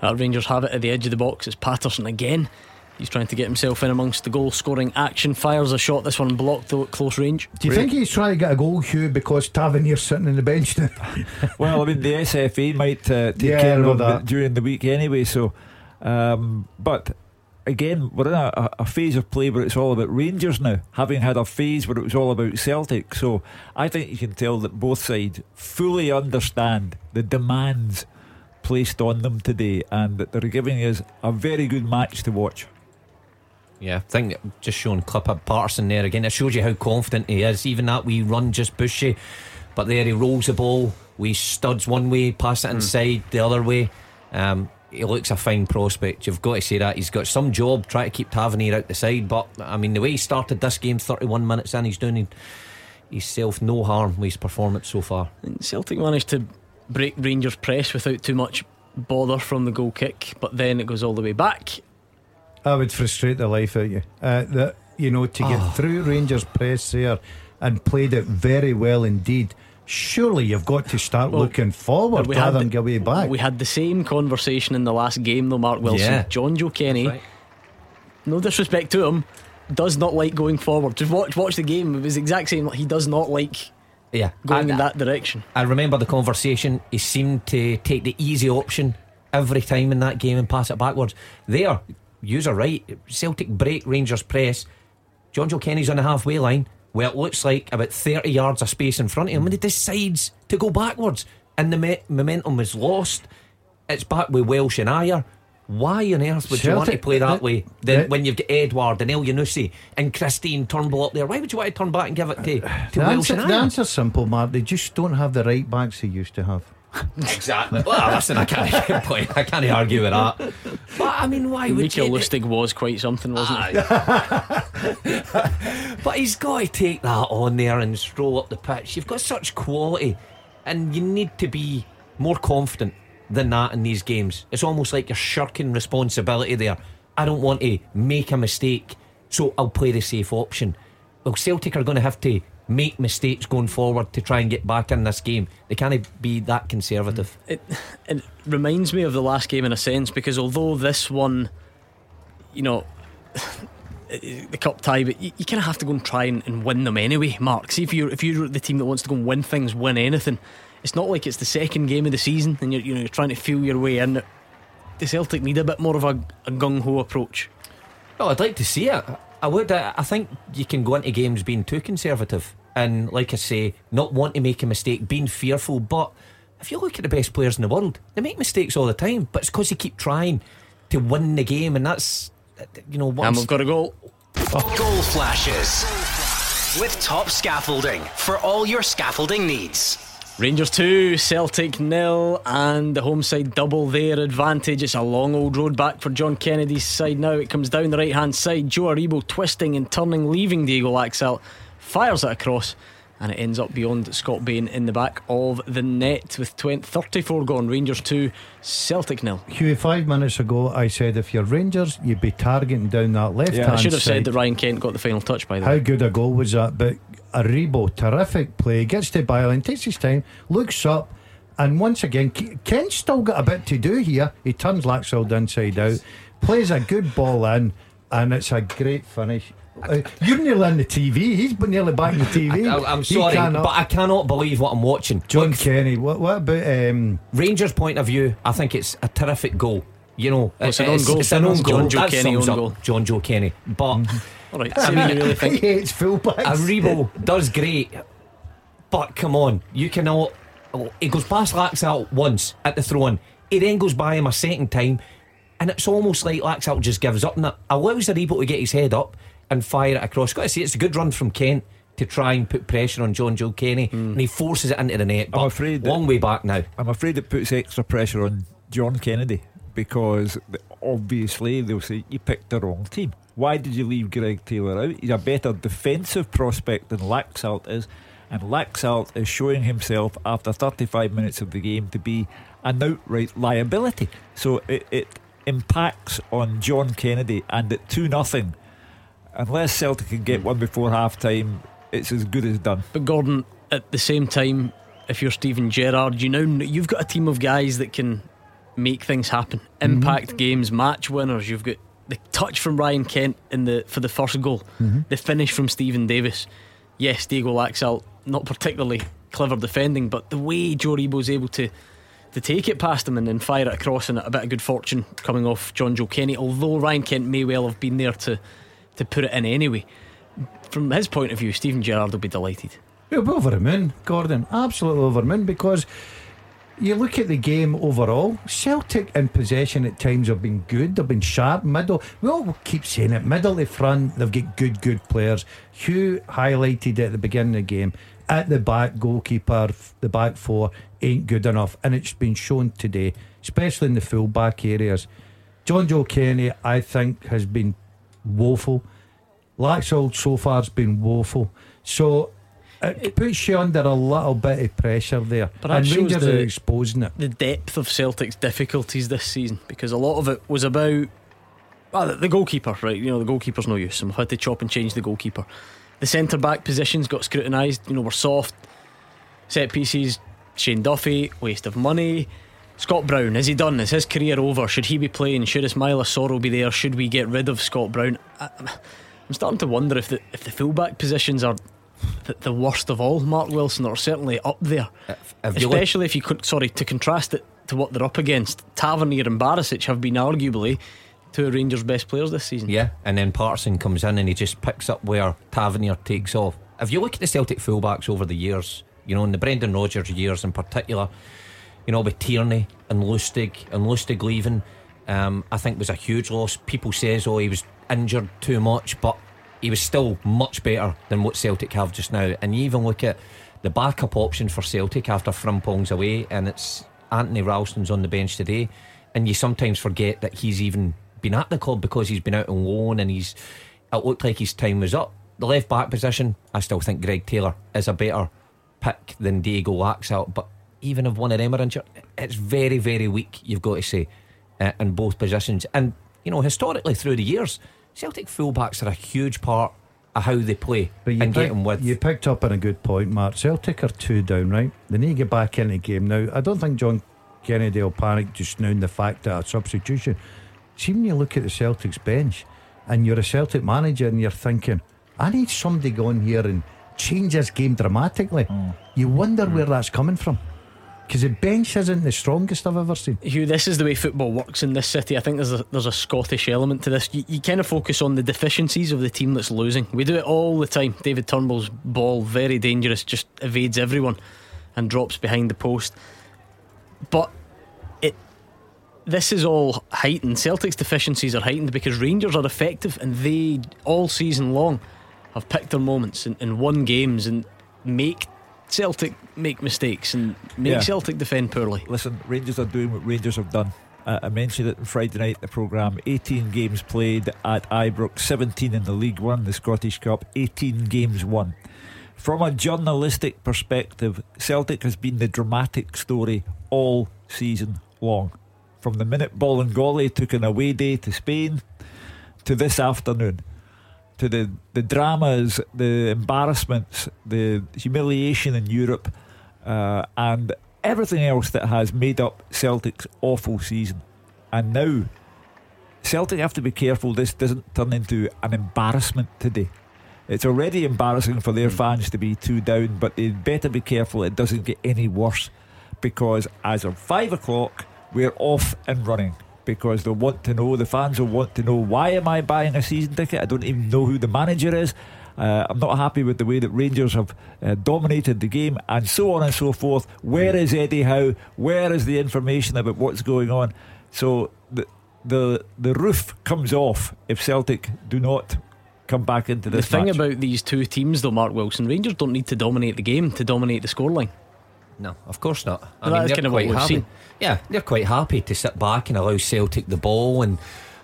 Our Rangers have it at the edge of the box. It's Patterson again. He's trying to get himself in amongst the goal scoring action. Fires a shot. This one blocked though at close range. Do you think he's trying to get a goal, Hugh, because Tavernier's sitting on the bench now? well, I mean, the SFA might uh, take Yeah, care of that. during the week anyway. So, um, but again, we're in a, a- a phase of play where it's all about Rangers now, having had a phase where it was all about Celtic. So, I think you can tell that both sides fully understand the demands placed on them today, and that they're giving us a very good match to watch. Yeah, I think just showing clip of Patterson there again. It shows you how confident he is. Even that wee run just bushy, but there he rolls the ball. We studs one way, pass it inside the other way. Um, he looks a fine prospect. You've got to say that he's got some job trying to keep Tavernier out the side. But I mean, the way he started this game, 31 minutes in, he's doing himself no harm with his performance so far. And Celtic managed to break Rangers' press without too much bother from the goal kick, but then it goes all the way back. That would frustrate the life out of you. Uh, that you know to get Oh. through Rangers press there and played it very well indeed. Surely you've got to start Well, looking forward we rather had than the- get way back. We had the same conversation in the last game, though, Mark Wilson. Yeah. Jonjoe Kenny, Right. no disrespect to him, does not like going forward. Just watch, watch the game. It was the exact same. He does not like Yeah, going I- in that direction. I remember the conversation. He seemed to take the easy option every time in that game and pass it backwards. There, user right. Celtic break Rangers press. Jonjoe Kenny's on the halfway line. Well, it looks like about 30 yards of space in front of him, and he decides to go backwards, and the me- momentum is lost. It's back with Welsh and Ajer. Why on earth would you want to play that uh, way? Then uh, when you've got Edouard and Elyounoussi and Christine Turnbull up there, why would you want to turn back and give it to, to the, Welsh answer, and the answer's simple, Mark. They just don't have the right backs they used to have. Exactly. Well, listen, I can't complain. I can't argue with that. But I mean, why would Mikael you? Lustig was quite something, wasn't he? But he's got to take that on there and stroll up the pitch. You've got such quality, and you need to be more confident than that in these games. It's almost like you're shirking responsibility there. I don't want to make a mistake, so I'll play the safe option. Well, Celtic are going to have to make mistakes going forward to try and get back in this game. They can't be that conservative. Mm. It, it reminds me of the last game in a sense because although this one, you know, the cup tie, but you, you kind of have to go and try and, and win them anyway. Mark, see if you're if you're the team that wants to go and win things, win anything. It's not like it's the second game of the season and you're you know you're trying to feel your way in. The Celtic need a bit more of a, a gung ho approach. Well, I'd like to see it. I would. I I think you can go into games being too conservative and, like I say, not want to make a mistake, being fearful. But if you look at the best players in the world, they make mistakes all the time. But it's because they keep trying to win the game, and that's you know what. And I'm we've got a goal. Goal flashes with top scaffolding for all your scaffolding needs. Rangers 2, Celtic nil, and the home side double their advantage. It's a long old road back for John Kennedy's side now. It comes down the right hand side. Joe Aribo twisting and turning, leaving Diego Laxalt, fires it across, and it ends up beyond Scott Bain in the back of the net with 20, 34 gone. Rangers 2, Celtic nil. Huey, five minutes ago, I said if you're Rangers, you'd be targeting down that left hand I should have side. said that Ryan Kent got the final touch by the How way. good a goal was that? But Aribo, terrific play, gets to byline, takes his time, looks up, and once again, K- Kent's still got a bit to do here. He turns Laxalt inside out, plays a good ball in, and it's a great finish. Uh, you're nearly on the TV. He's nearly back on the TV. I, am He sorry, cannot- but I cannot believe what I'm watching. John Look, Kenny. What, what about um, Rangers' point of view, I think it's a terrific goal. You know, Well, it's an own goal. It's an own John. Joe That Kenny own goal. Jonjoe Kenny. But Alright, I mean, you really he think. hates fullbacks? Aribo does great, but come on, you cannot. oh, He goes past Laxalt once at the throw in. He then goes by him a second time, and it's almost like Laxalt just gives up and it allows Aribo to get his head up and fire it across. Got to say, it's a good run from Kent to try and put pressure on John Joe Kenny, hmm. and he forces it into the net. But afraid that- long way back now. I'm afraid it puts extra pressure on John Kennedy because obviously they'll say you picked the wrong team. Why did you leave Greg Taylor out? He's a better defensive prospect than Laxalt is, and Laxalt is showing himself after 35 minutes of the game to be an outright liability. So it, it impacts on John Kennedy, and at 2 nothing, unless Celtic can get one before half time, it's as good as done. But Gordon, at the same time, if you're Steven Gerrard, you now you've got a team of guys that can make things happen, impact mm-hmm. games, match winners. You've got the touch from Ryan Kent in the for the first goal, mm-hmm. the finish from Steven Davis. Yes, Diego Laxalt not particularly clever defending, but the way Joe Aribo's able to to take it past him and then fire it across and a bit of good fortune coming off Jonjoe Kenny. Although Ryan Kent may well have been there to to put it in anyway. From his point of view, Steven Gerrard will be delighted. He'll be over the moon, Gordon. Absolutely over the moon because you look at the game overall, Celtic in possession at times have been good. They've been sharp, middle. We all keep saying it, middle to front. They've got good, good players. Hugh highlighted at the beginning of the game. At the back, goalkeeper, the back four ain't good enough, and it's been shown today, especially in the full back areas. Jonjoe Kenny, I think, has been woeful. Laxalt so far has been woeful. So it puts you under a little bit of pressure there. But and Rangers the, exposing it. The depth of Celtic's difficulties this season because a lot of it was about well, the goalkeeper, right? You know, the goalkeeper's no use, and we've had to chop and change the goalkeeper. The centre back positions got scrutinised. You know, we're soft. Set pieces, Shane Duffy, waste of money. Scott Brown, is he done? Is his career over? Should he be playing? Should Ismaila Soro be there? Should we get rid of Scott Brown? I, I'm starting to wonder if the if the fullback positions are the, the worst of all, Mark Wilson, or certainly up there. If, if Especially if you could, sorry, to contrast it to what they're up against. Tavernier and Barisic have been arguably two of Rangers' best players this season. Yeah, and then Patterson comes in and he just picks up where Tavernier takes off. If you look at the Celtic fullbacks over the years, you know, in the Brendan Rodgers years in particular, you know, with Tierney and Lustig and Lustig leaving, um, I think was a huge loss. People says, oh, he was injured too much, but he was still much better than what Celtic have just now. And you even look at the backup option for Celtic after Frimpong's away, and it's Anthony Ralston's on the bench today. And you sometimes forget that he's even been at the club because he's been out on loan and he's it looked like his time was up. The left back position, I still think Greg Taylor is a better pick than Diego Laxalt, but even if one of them are injured, it's very, very weak, you've got to say, uh, in both positions. And, you know, historically through the years, Celtic fullbacks are a huge part of how they play but you and pick, get with. You picked up on a good point, Mark. Celtic are two down, right? They need to get back in the game now. I don't think John Kennedy will panic just now in the fact that a substitution. See, when you look at the Celtics bench and you're a Celtic manager and you're thinking, I need somebody going here and change this game dramatically. Mm. You wonder mm. where that's coming from because the bench isn't the strongest I've ever seen. Hugh, this is the way football works in this city. I think there's a, there's a Scottish element to this. You, you kind of focus on the deficiencies of the team that's losing. We do it all the time. David Turnbull's ball, very dangerous, just evades everyone and drops behind the post. But it, this is all heightened. Celtic's deficiencies are heightened because Rangers are effective and they all season long have picked their moments and, and won games and make Celtic make mistakes and make yeah. Celtic defend poorly. Listen, Rangers are doing what Rangers have done. Uh, I mentioned it on Friday night the programme 18 games played at Ibrox, 17 in the League One, the Scottish Cup, 18 games won. From a journalistic perspective, Celtic has been the dramatic story all season long. From the minute Bolingoli took an away day to Spain to this afternoon to the, the dramas, the embarrassments, the humiliation in Europe, uh, and everything else that has made up Celtic's awful season. And now, Celtic have to be careful this doesn't turn into an embarrassment today. It's already embarrassing for their fans to be two down, but they'd better be careful it doesn't get any worse because as of five o'clock, we're off and running because they'll want to know, the fans will want to know, why am I buying a season ticket? I don't even know who the manager is. Uh, I'm not happy with the way that Rangers have uh, dominated the game, and so on and so forth. Where is Eddie Howe? Where is the information about what's going on? So the the the roof comes off if Celtic do not come back into this. The thing match. about these two teams, though, Mark Wilson, Rangers don't need to dominate the game to dominate the scoreline. No, of course not. I well, mean, they're kind quite happy. Seen. Yeah, they're quite happy to sit back and allow Celtic the ball and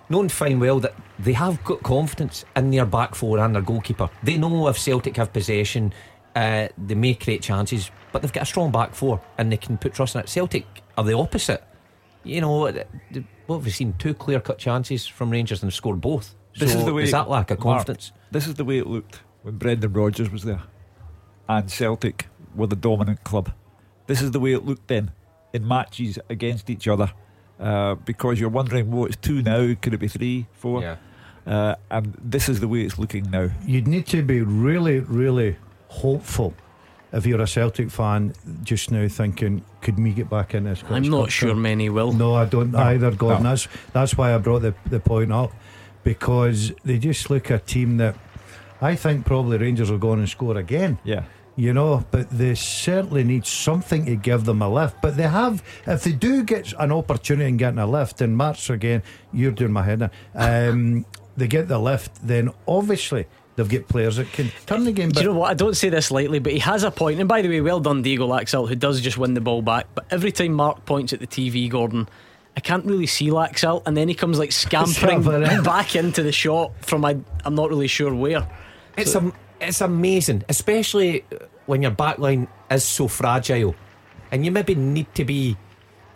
knowing fine well that they have got confidence in their back four and their goalkeeper. They know if Celtic have possession, uh, they may create chances, but they've got a strong back four and they can put trust in it. Celtic are the opposite. You know, what have we seen? Two clear cut chances from Rangers and scored both. This so is the way. Is that lack of confidence? Mark, this is the way it looked when Brendan Rodgers was there, and Celtic were the dominant club. This is the way it looked then in matches against each other. uh, because you're wondering, well, it's two now. Could it be three, four? Yeah. Uh, and this is the way it's looking now. You'd need to be really, really hopeful if you're a Celtic fan just now thinking, could me get back in this? I'm not sure many will. No, I don't either, Gordon. No. That's that's why I brought the, the point up because they just look a team that I think probably Rangers will go on and score again. Yeah. You know, but they certainly need something to give them a lift. But they have, if they do get an opportunity in getting a lift, and March again, you're doing my head in, um, they get the lift, then obviously they've got players that can turn the game. Do you know what? I don't say this lightly, but he has a point. And by the way, well done, Diego Laxalt, who does just win the ball back. But every time Mark points at the TV, Gordon, I can't really see Laxalt, and then he comes like scampering Scampering. back into the shot from I, I'm not really sure where. It's am- it's amazing, especially uh, when your backline is so fragile, and you maybe need to be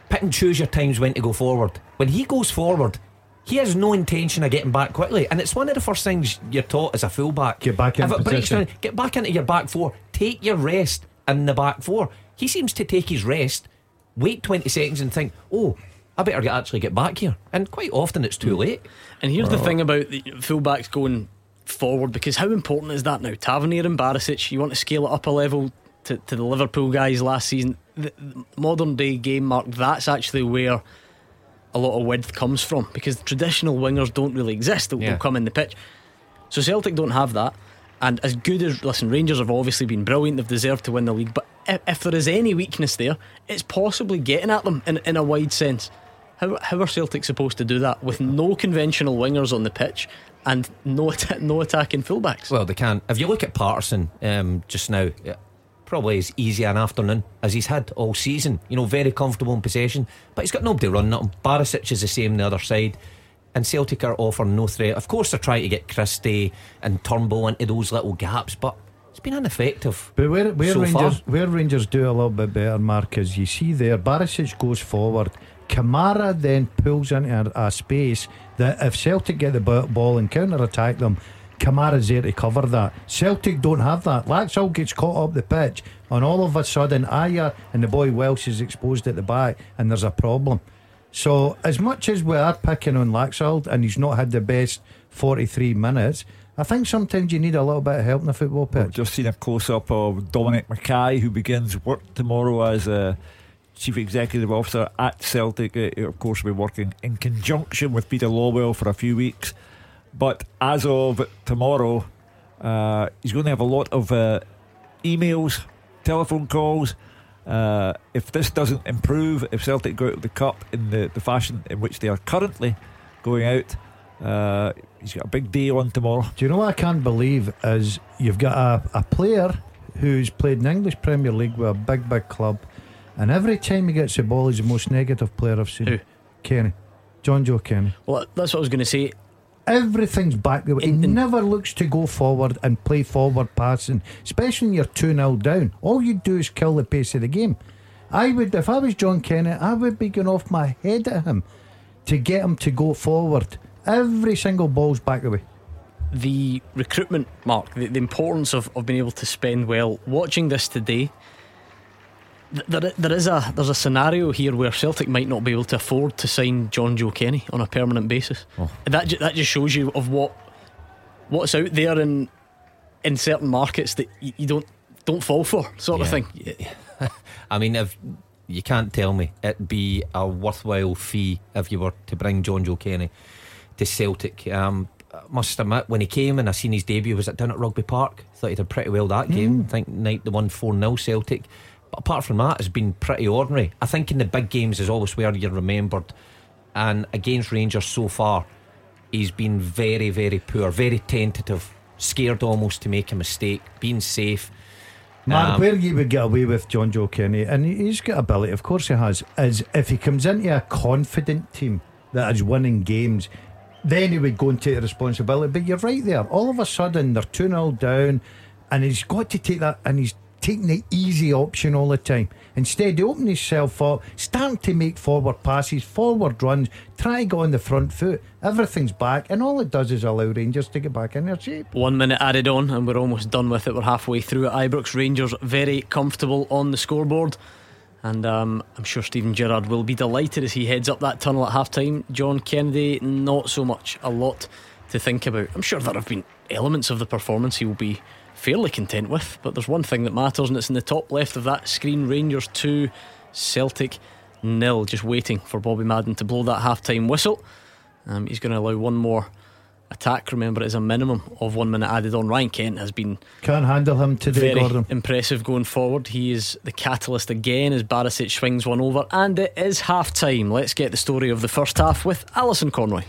pick and choose your times when to go forward. When he goes forward, he has no intention of getting back quickly, and it's one of the first things you're taught as a fullback. Get back in If it breaks position. down, get back into your back four. Take your rest in the back four. He seems to take his rest, wait 20 seconds, and think, "Oh, I better get, actually get back here." And quite often it's too mm. late. And here's the thing about the fullbacks going forward because how important is that now? Tavernier and Barisic, you want to scale it up a level to, to the Liverpool guys last season. The, the modern day game, Mark, that's actually where a lot of width comes from because traditional wingers don't really exist. They'll, Yeah. they'll come in the pitch. So Celtic don't have that. And as good as, listen, Rangers have obviously been brilliant, they've deserved to win the league. But if, if there is any weakness there, it's possibly getting at them in, in a wide sense. How, how are Celtic supposed to do that with no conventional wingers on the pitch and no atta- no attacking fullbacks? Well, they can. If you look at Patterson um, just now, yeah, probably as easy an afternoon as he's had all season. You know, very comfortable in possession, but he's got nobody running at him. Barisic is the same on the other side. And Celtic are offering no threat. Of course, they're trying to get Christie and Turnbull into those little gaps, but it's been ineffective. But where, where so Rangers far. where Rangers do a little bit better, Mark, is you see there, Barisic goes forward. Kamara then pulls into a, a space that if Celtic get the ba- ball and counter attack them, Kamara's there to cover that. Celtic don't have that. Laxalt gets caught up the pitch, and all of a sudden, Ajer and the boy Welsh is exposed at the back, and there's a problem. So, as much as we are picking on Laxalt and he's not had the best 43 minutes, I think sometimes you need a little bit of help in the football I've pitch. just seen a close up of Dominic McKay, who begins work tomorrow as a Chief Executive Officer at Celtic. Uh, He'll, of course, will be working in conjunction with Peter Lawwell for a few weeks. But as of tomorrow, uh, he's going to have a lot of uh, emails, telephone calls. Uh, if this doesn't improve, if Celtic go out of the cup in the, the fashion in which they are currently going out, uh, he's got a big day on tomorrow. Do you know what I can't believe is you've got a, a player who's played in English Premier League with a big, big club, and every time he gets the ball, he's the most negative player I've seen. Who? Kenny. Jonjoe Kenny. Well, that's what I was going to say. Everything's back the way. He never looks to go forward and play forward passing, especially when you're 2 0 down. All you do is kill the pace of the game. I would, if I was John Kenny, I would be going off my head at him to get him to go forward. Every single ball's back the way. the recruitment mark, the, the importance of, of being able to spend well. Watching this today, there, there is a there's a scenario here where Celtic might not be able to afford to sign Jonjoe Kenny on a permanent basis. And that that just shows you of what what's out there in in certain markets that you, you don't don't fall for, sort of thing. I mean, if you can't tell me it'd be a worthwhile fee if you were to bring Jonjoe Kenny to Celtic. Um, I must admit, when he came and I seen his debut was it down at Rugby Park. Thought he did pretty well that game. I think night the one four 0 Celtic. But apart from that, it's been pretty ordinary. I think in the big games is always where you're remembered. And against Rangers so far, he's been very, very poor, very tentative, scared almost to make a mistake, being safe. Mark, Um, where you would get away with Jonjoe Kenny, and he- he's got ability, of course he has, is if he comes into a confident team that is winning games, then he would go and take the responsibility. But you're right there. All of a sudden, they're 2 0 down, and he's got to take that, and he's taking the easy option all the time. Instead, he opened himself up, starting to make forward passes, forward runs, try go on the front foot. Everything's back, and all it does is allow Rangers to get back in their shape. One minute added on, and we're almost done with it. We're halfway through it. Ibrox Rangers very comfortable on the scoreboard. And um, I'm sure Steven Gerrard will be delighted as he heads up that tunnel at half time. John Kennedy, not so much, a lot to think about. I'm sure there have been elements of the performance he will be fairly content with, but there's one thing that matters, and it's in the top left of that screen Rangers 2, Celtic nil. Just waiting for Bobby Madden to blow that half time whistle. Um, he's going to allow one more attack. Remember, it is a minimum of one minute added on. Ryan Kent has been can't handle him today. Very Gordon. impressive going forward. He is the catalyst again as Barisic swings one over, and it is half time. Let's get the story of the first half with Alison Conroy.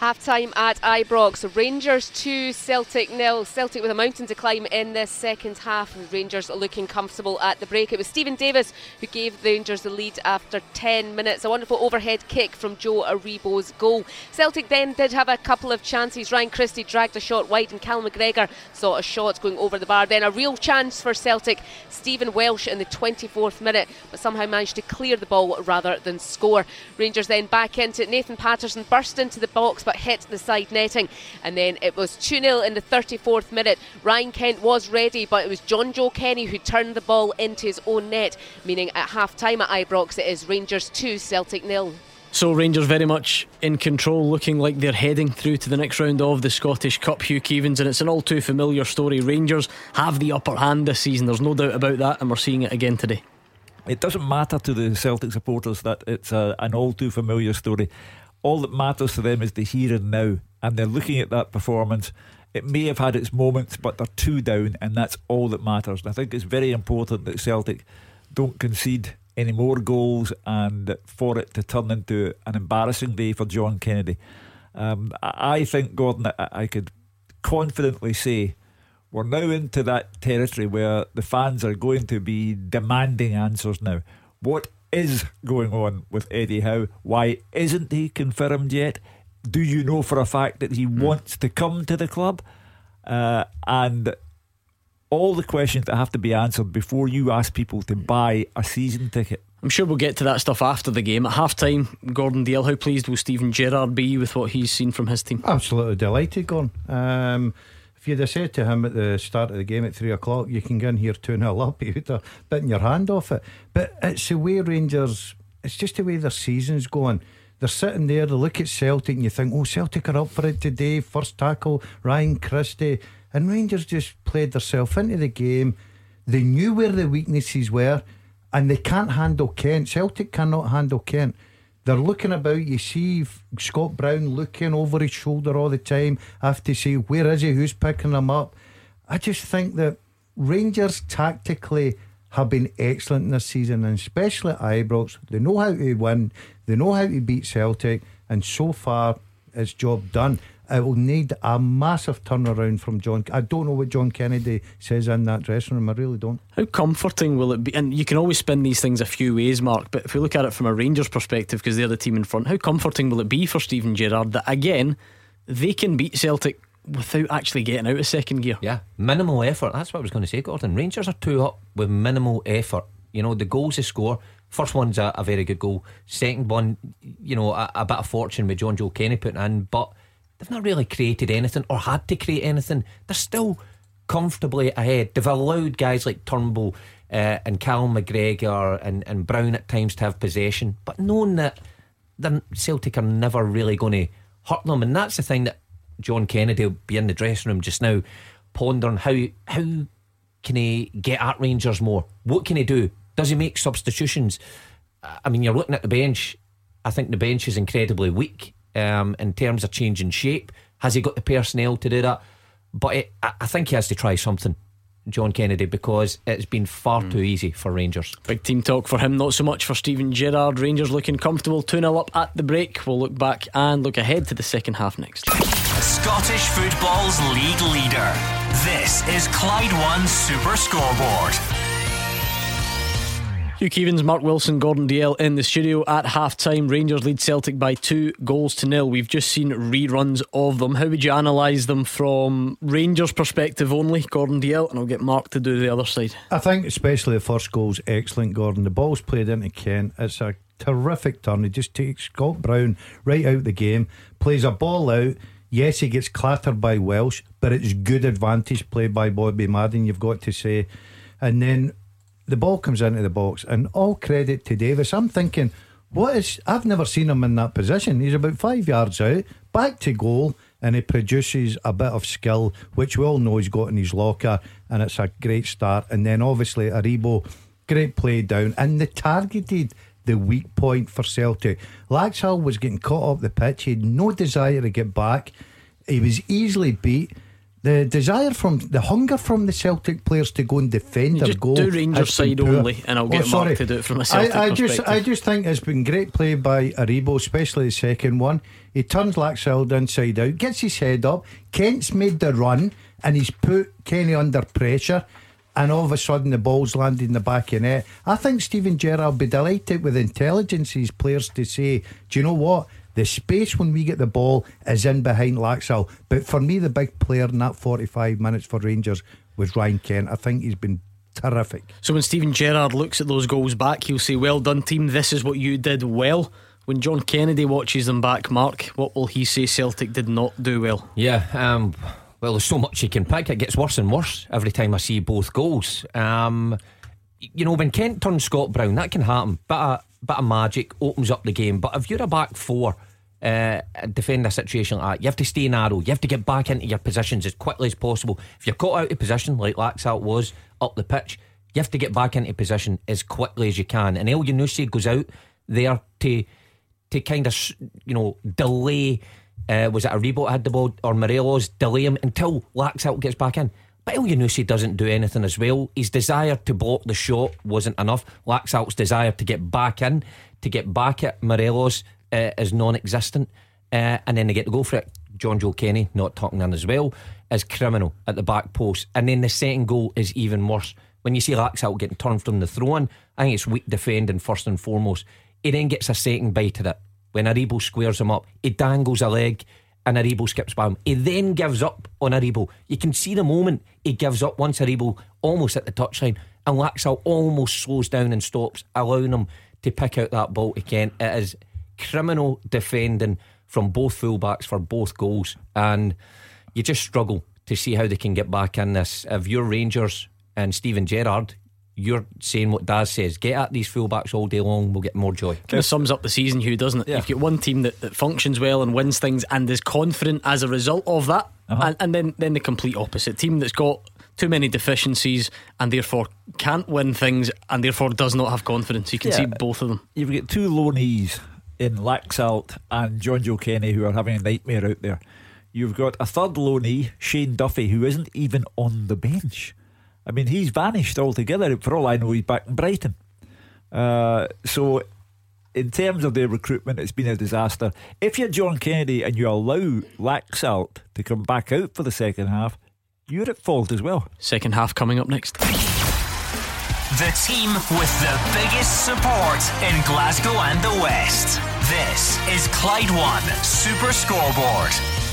Half time at Ibrox. Rangers 2, Celtic nil. Celtic with a mountain to climb in this second half. Rangers looking comfortable at the break. It was Steven Davis who gave the Rangers the lead after 10 minutes. A wonderful overhead kick from Joe Aribo's goal. Celtic then did have a couple of chances. Ryan Christie dragged a shot wide, and Cal McGregor saw a shot going over the bar. Then a real chance for Celtic. Stephen Welsh in the 24th minute, but somehow managed to clear the ball rather than score. Rangers then back into it. Nathan Patterson burst into the box but hit the side netting. And then it was 2 0 in the 34th minute. Ryan Kent was ready, but it was Jonjoe Kenny who turned the ball into his own net, meaning at half time at Ibrox it is Rangers 2, Celtic nil. So Rangers very much in control, looking like they're heading through to the next round of the Scottish Cup. Hugh Keevins, and it's an all too familiar story. Rangers have the upper hand this season. There's no doubt about that, and we're seeing it again today. It doesn't matter to the Celtic supporters that it's a, an all too familiar story all that matters to them is the here and now, and they're looking at that performance. It may have had its moments, but they're two down, and that's all that matters. And I think it's very important that Celtic don't concede any more goals and for it to turn into an embarrassing day for John Kennedy. Um, I think, Gordon, I could confidently say we're now into that territory where the fans are going to be demanding answers now. What is going on with Eddie Howe? Why isn't he confirmed yet? Do you know for a fact that he mm. wants to come to the club? Uh, and all the questions that have to be answered before you ask people to buy a season ticket. I'm sure we'll get to that stuff after the game. At half time, Gordon Dalziel, how pleased will Steven Gerrard be with what he's seen from his team? Absolutely delighted, Gordon. Um, if you'd have said to him at the start of the game at three o'clock, you can get in here 2 0 up, he would have bitten your hand off it. But it's the way Rangers, it's just the way their season's going. They're sitting there, they look at Celtic, and you think, oh, Celtic are up for it today. First tackle, Ryan Christie. And Rangers just played themselves into the game. They knew where the weaknesses were, and they can't handle Kent. Celtic cannot handle Kent. They're looking about. You see Scott Brown looking over his shoulder all the time. I have to say, where is he? Who's picking him up? I just think that Rangers tactically have been excellent this season, and especially at Ibrox. They know how to win. They know how to beat Celtic, and so far, it's job done. It will need a massive turnaround from John. I don't know what John Kennedy says in that dressing room. I really don't. How comforting will it be? And you can always spin these things a few ways, Mark. But if we look at it from a Rangers perspective, because they're the team in front, how comforting will it be for Steven Gerrard that again they can beat Celtic without actually getting out of second gear? Yeah, minimal effort. That's what I was going to say, Gordon. Rangers are two up with minimal effort. You know, the goals they score. First one's a, a very good goal. Second one, you know, a, a, bit of fortune with Jonjoe Kenny putting in, but they've not really created anything or had to create anything. They're still comfortably ahead. They've allowed guys like Turnbull uh, and Cal McGregor and, and Brown at times to have possession, but knowing that the Celtic are never really going to hurt them, and that's the thing that John Kennedy will be in the dressing room just now, pondering how how can he get at Rangers more? What can he do? Does he make substitutions? I mean, you're looking at the bench. I think the bench is incredibly weak um, in terms of changing shape. Has he got the personnel to do that? But it, I think he has to try something. John Kennedy because it's been far mm. too easy for Rangers. Big team talk for him, not so much for Steven Gerrard. Rangers looking comfortable 2 0 up at the break. We'll look back and look ahead to the second half next. Scottish football's league leader. This is Clyde One Super Scoreboard. Hugh Keevins, Mark Wilson, Gordon Dalziel in the studio at half time. Rangers lead Celtic by two goals to nil. We've just seen reruns of them. How would you analyse them from Rangers' perspective only, Gordon Dalziel? And I'll get Mark to do the other side. I think, especially the first goal's excellent, Gordon. The ball's played into Kent. It's a terrific turn. He just takes Scott Brown right out the game, plays a ball out. Yes, he gets clattered by Welsh, but it's good advantage played by Bobby Madden, you've got to say. And then the ball comes into the box, and all credit to Davis. I'm thinking, what is? I've never seen him in that position. He's about five yards out, back to goal, and he produces a bit of skill, which we all know he's got in his locker, and it's a great start. And then obviously Aribo, great play down, and the targeted the weak point for Celtic. Laxalt was getting caught up the pitch. He had no desire to get back. He was easily beat the desire from the hunger from the Celtic players to go and defend you their just goal. Do Rangers side poor. only, and I'll oh, get sorry. Mark to do it from a Celtic I, I just, I just think it's been great play by Aribo, especially the second one. He turns Laxalt inside out, gets his head up. Kent's made the run, and he's put Kenny under pressure. And all of a sudden, the ball's landed in the back of net. I think Steven Gerrard will be delighted with intelligence his players to say, do you know what? The space when we get the ball is in behind Laxalt. But for me, the big player in that 45 minutes for Rangers was Ryan Kent. I think he's been terrific. So when Steven Gerrard looks at those goals back, he'll say, Well done, team, this is what you did well. When John Kennedy watches them back, Mark, what will he say Celtic did not do well? Yeah, um, well, there's so much you can pick. It gets worse and worse every time I see both goals. Um, you know, when Kent turns Scott Brown, that can happen. Bit of, bit of magic opens up the game. But if you're a back four, uh, defend a situation like that, you have to stay narrow. You have to get back into your positions as quickly as possible. If you're caught out of position, like Laxalt was up the pitch, you have to get back into position as quickly as you can. And Elyounoussi goes out there to to kind of you know delay. Uh, was it a Aribo had the ball or Morelos delay him until Laxalt gets back in? But Elyounoussi doesn't do anything as well. His desire to block the shot wasn't enough. Laxalt's desire to get back in, to get back at Morelos uh, is non-existent, uh, and then they get to go for it. Jonjoe Kenny not talking in as well is criminal at the back post, and then the second goal is even worse. When you see Laxalt getting turned from the throw in, I think it's weak defending first and foremost. He then gets a second bite at it when Aribo squares him up. He dangles a leg and Aribo skips by him. He then gives up on Aribo. You can see the moment he gives up once Aribo almost at the touchline and Laxalt almost slows down and stops, allowing him to pick out that ball Kent. It is criminal defending from both fullbacks for both goals, and you just struggle to see how they can get back in this. If you're Rangers and Steven Gerrard, you're saying what Daz says. Get at these fullbacks all day long, we'll get more joy. Kind of sums up the season, Hugh, doesn't it? Yeah. You've got one team that, that functions well and wins things and is confident as a result of that, Uh-huh. and, and then then the complete opposite team that's got too many deficiencies and therefore can't win things and therefore does not have confidence. You can Yeah. see both of them. You've got two loanees in Laxalt and Jonjoe Kenny who are having a nightmare out there. You've got a third loanee, Shane Duffy, who isn't even on the bench. I mean, he's vanished altogether. For all I know, he's back in Brighton. Uh, so, in terms of their recruitment, it's been a disaster. If you're John Kennedy and you allow Laxalt to come back out for the second half, you're at fault as well. Second half coming up next. The team with the biggest support in Glasgow and the West. This is Clyde One Super Scoreboard.